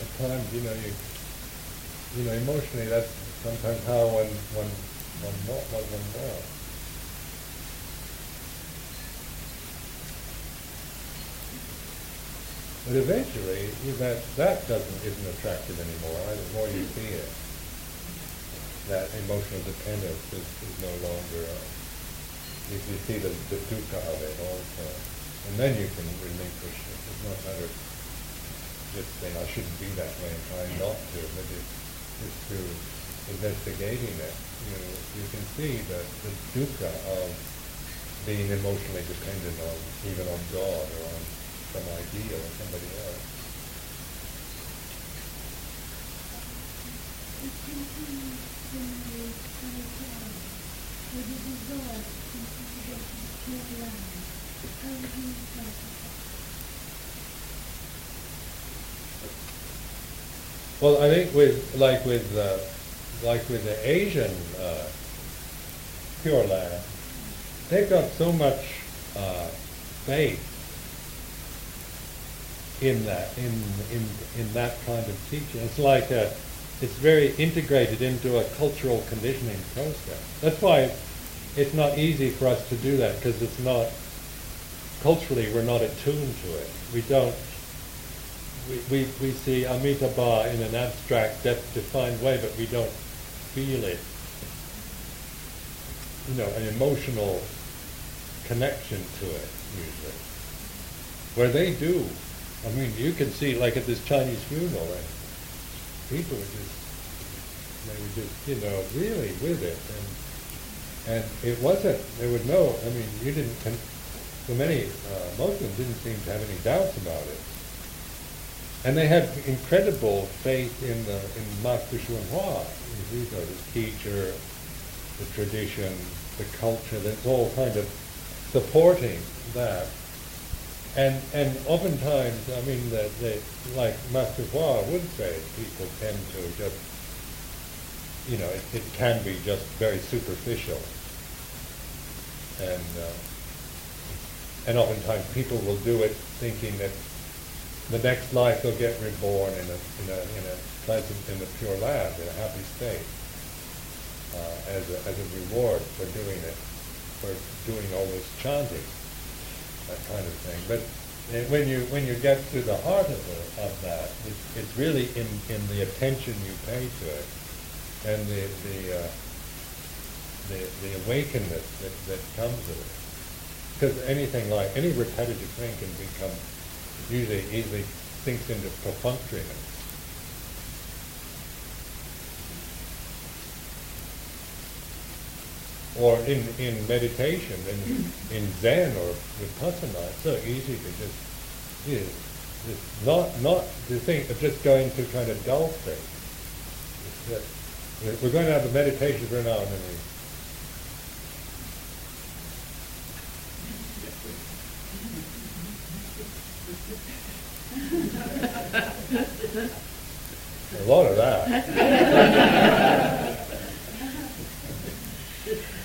at times, you know, you you know, emotionally that's sometimes how one one one one, one, one. But eventually, that that doesn't isn't attractive anymore. The more you see it, that emotional dependence is, is no longer. Uh, you, you see the, the dukkha of it also, and then you can relinquish it. It's not a matter of just saying I shouldn't be that way and trying not to, but it's, it's through investigating it. You know, you can see the, the dukkha of being emotionally dependent on even on God or on some ideal or somebody else. Well, I think with like with uh, like with the Asian uh, Pure Land, they've got so much uh, faith in that in in in that kind of teaching. It's like a, it's very integrated into a cultural conditioning process. That's why it's not easy for us to do that because it's not culturally we're not attuned to it. We don't. We, we, we see Amitabha in an abstract, defined way, but we don't feel it. You know, an emotional connection to it usually. Where they do. I mean, you can see, like at this Chinese funeral, and people were just, they were just, you know, really with it. And, and it wasn't, there was no, I mean, you didn't, con- so many uh, Muslims didn't seem to have any doubts about it. And they had incredible faith in the in Master Hsuan Hua, you know, the teacher, the tradition, the culture, that's all kind of supporting that. And and oftentimes, I mean, the, the, like Master Hua would say, people tend to just, you know, it, it can be just very superficial. And uh, and oftentimes people will do it thinking that the next life they'll get reborn in a in a in a pleasant in a pure land in a happy state uh, as a as a reward for doing it for doing all this chanting that kind of thing. But uh, when you when you get to the heart of the, of that, it's, it's really in in the attention you pay to it and the the uh, the, the awakeness that, that comes with it. Because anything like any repetitive thing can become usually easily sinks into perfunctoriness. Or in, in meditation, in, in Zen or Vipassana, it's so easy to just, you know, just not, not to think of just going to kind of dull state. We're going to have a meditation for an hour and A lot of that.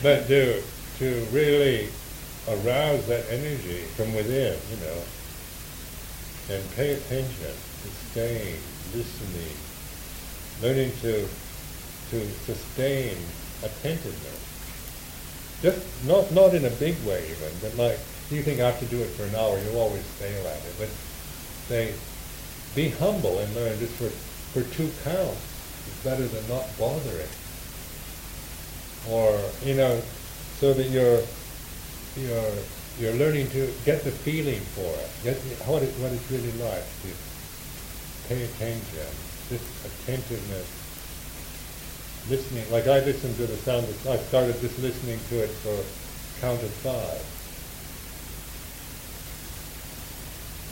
but to, to really arouse that energy from within, you know, and pay attention, sustain, listening, learning to, to sustain attentiveness. Just not, not in a big way even, but like, you think I have to do it for an hour, you always fail at it, but say, be humble and learn just for, for two counts. It's better than not bothering. Or, you know, so that you're, you're, you're learning to get the feeling for it, get what, it, what it's really like to pay attention, just attentiveness, listening. Like I listened to the sound, of, I started just listening to it for count of five.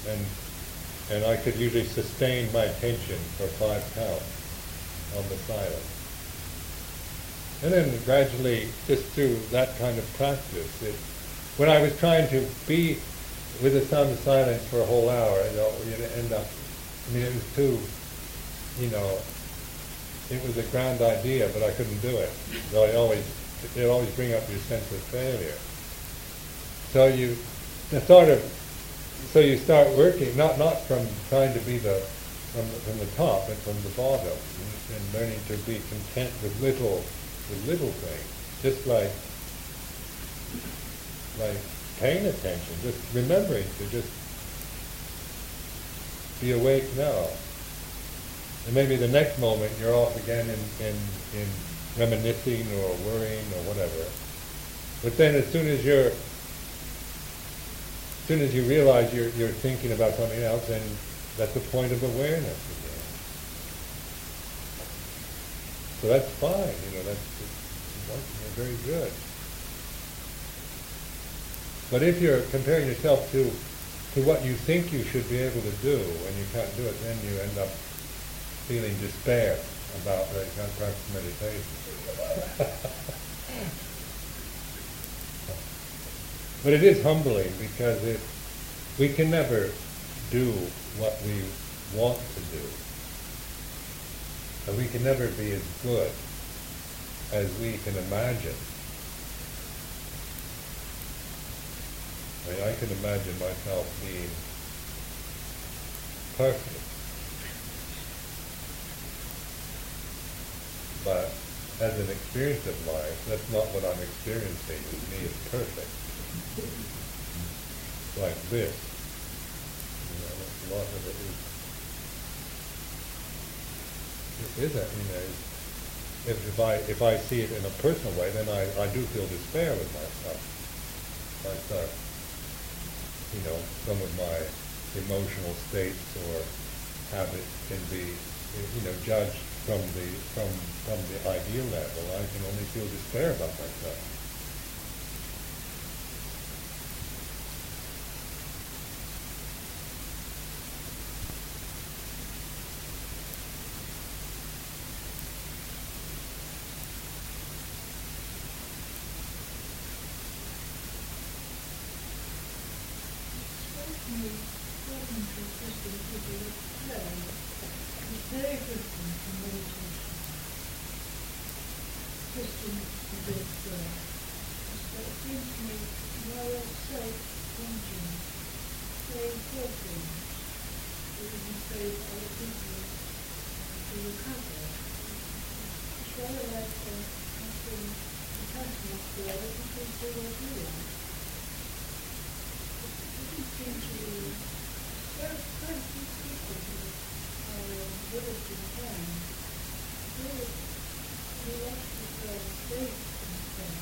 And and I could usually sustain my attention for five counts on the silence. And then gradually, just through that kind of practice, it, when I was trying to be with the sound of silence for a whole hour, you know, you'd end up, I mean, it was too, you know, it was a grand idea, but I couldn't do it. So I always, it always bring up your sense of failure. So you, the sort of so you start working not not from trying to be the from the, from the top, but from the bottom, and, and learning to be content with little with little things, just like like paying attention, just remembering to just be awake now. And maybe the next moment you're off again in, in, in reminiscing or worrying or whatever. But then as soon as you're as soon as you realize you're, you're thinking about something else, then that's the point of awareness again. So that's fine, you know, that's, very good. But if you're comparing yourself to, to what you think you should be able to do and you can't do it, then you end up feeling despair about the practice meditation. But it is humbling because it, we can never do what we want to do. And we can never be as good as we can imagine. I mean, I can imagine myself being perfect. But as an experience of life, that's not what I'm experiencing. With me, it's perfect. Like this. You know, a lot of it is. It isn't, you know. If, if I if I see it in a personal way, then I, I do feel despair with myself. I start, you know, some of my emotional states or habits can be, you know, judged from the from from the ideal level. I can only feel despair about myself. Certainly, talking to Christian people with prayer is very different from meditation. Christians who do prayer. So it seems to me they are self-thinking, very poor things. They can save other people to recover. It's rather like uh, asking the personal prayer because they will do that doesn't seem to be very, very few people who are village in town. Really, they actually feel safe in prayer.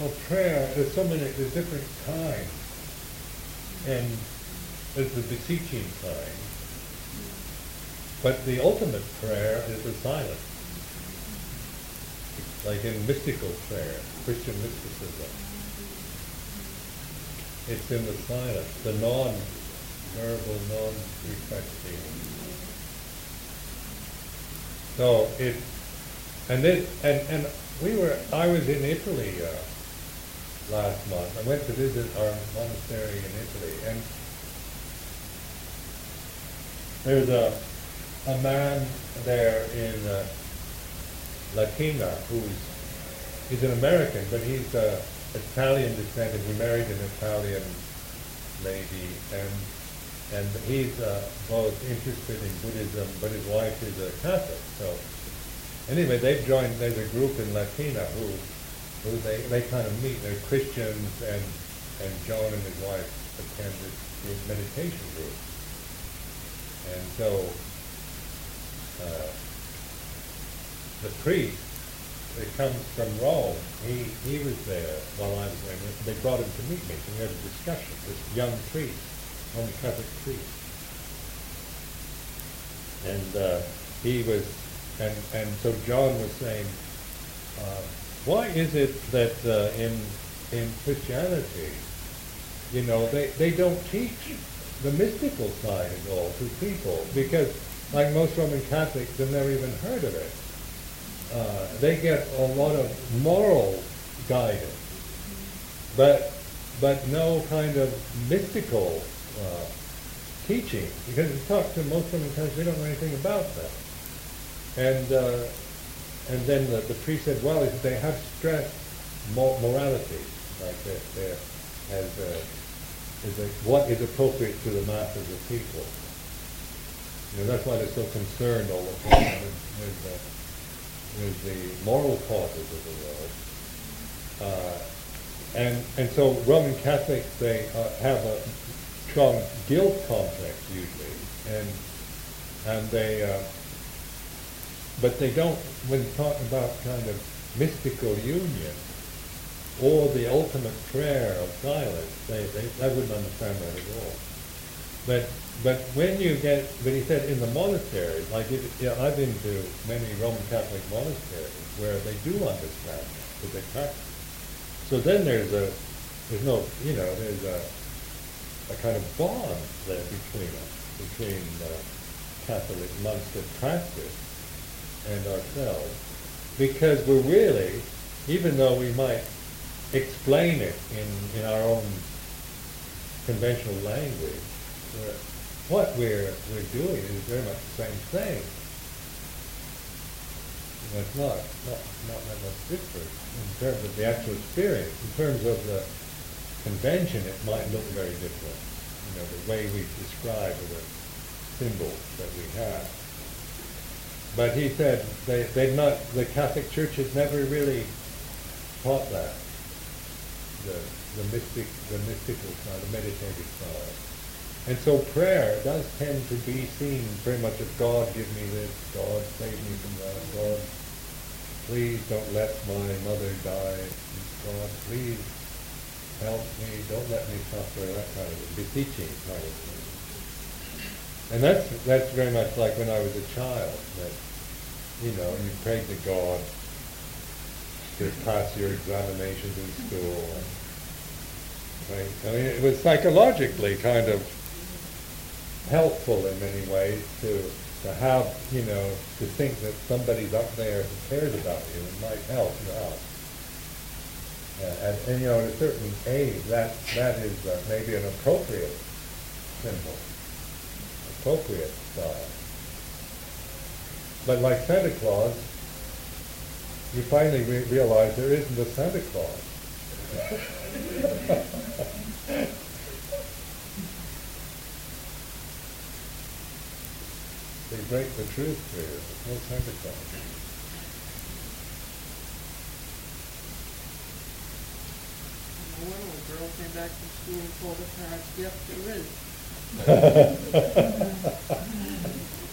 Oh, prayer. There's so many. There's different kinds, and there's the beseeching kind. But the ultimate prayer is the silence, like in mystical prayer, Christian mysticism. It's in the silence, the non-verbal, non-reflecting. So it, and then, and, and we were, I was in Italy uh, last month. I went to visit our monastery in Italy, and there's a, a man there in uh, Latina who's, he's an American, but he's uh, Italian descent, and he married an Italian lady, and and he's uh, both interested in Buddhism, but his wife is a Catholic. So anyway, they've joined. There's a group in Latina who who they, they kind of meet. They're Christians, and and John and his wife attend this group meditation group, and so uh, the priest it comes from Rome. He he was there while I was there. They brought him to meet me, and we had a discussion. This young priest, Roman Catholic priest, and uh, he was, and and so John was saying, uh, why is it that uh, in in Christianity, you know, they they don't teach the mystical side at all to people because, like most Roman Catholics, they've never even heard of it uh, they get a lot of moral guidance, but but no kind of mystical uh, teaching because you talk to most Roman Catholics, they don't know anything about that. And uh, and then the, the priest said, well, if they have stressed mor- morality like this, there as a, is a, what is appropriate to the masses of people. You know, that's why they're so concerned all the time with, with uh, with the moral causes of the world. Uh, and, and so Roman Catholics, they uh, have a strong guilt complex usually, and, and they, uh, but they don't, when talking about kind of mystical union, or the ultimate prayer of silence, they, they, they wouldn't understand that at all. But but when you get, but he said in the monasteries, like it, yeah, I've been to many Roman Catholic monasteries where they do understand that they practice. So then there's a, there's no, you know, there's a, a kind of bond there between us, between the Catholic monks that practice and ourselves, because we're really, even though we might explain it in, in our own conventional language, we're, what we're, we're doing is very much the same thing. It's not, not, not that much different in terms of the actual experience. In terms of the convention, it might look very different. you know, the way we describe the symbols that we have. But he said they, they'd not, the Catholic Church has never really taught that, the, the mystic, the mystical side, the meditative side. And so prayer does tend to be seen very much as God give me this, God save me from that, God please don't let my mother die, God please help me, don't let me suffer, that kind of beseeching kind of thing. And that's that's very much like when I was a child, that you know, you prayed to God to pass your examinations in school and right? I mean it was psychologically kind of helpful in many ways to to have, you know, to think that somebody's up there who cares about you and might help you out. Uh, and, and, you know, at a certain age, that that is uh, maybe an appropriate symbol, appropriate style. But like Santa Claus, you finally re- realize there isn't a Santa Claus. they break the truth for you. There's no Santa Claus. One little girl came back from school and told her parents, yes, there is.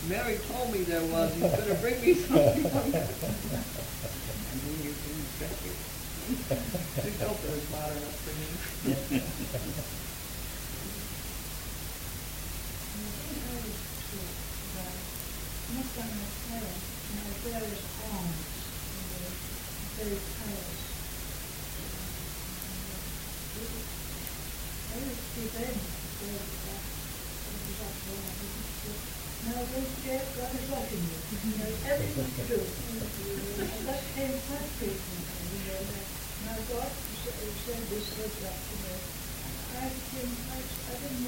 Mary told me there was, you better bring me something. And then you can check it. She felt it was smart enough for me. It's good. Watching you, you everything's now God said this, you. I I, didn't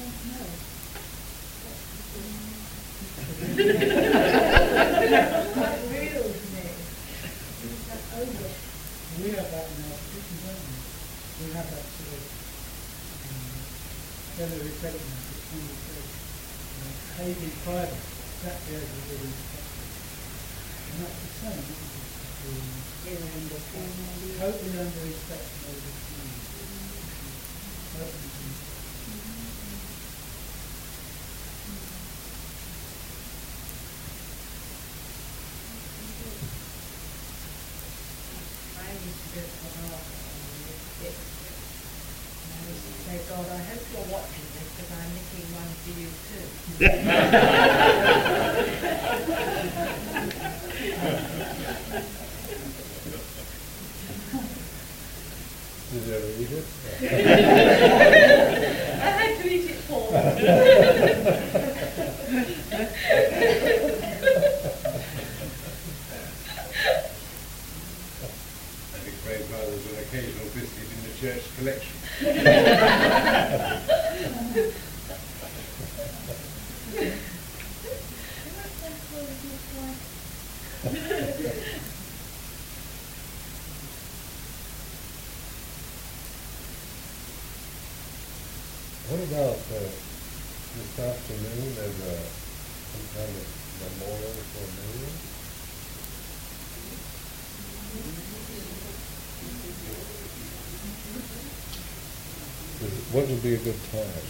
over. We have that we? Have that sort of um, effectiveness that's kind of says, uh, behave private, exactly as we do in public. And that's the same, isn't it? Here in the family. To Totally under respect and over community. Totally. I used to go to the market and I used to And I used to say, God, I hope you're watching this because I'm nicking one for you too. Did you ever eat it? I had to eat it for I think Grave Brothers an occasional biscuit in the church collection. What about uh, this afternoon as a, some kind of memorial for Miriam? Is- What would be a good time?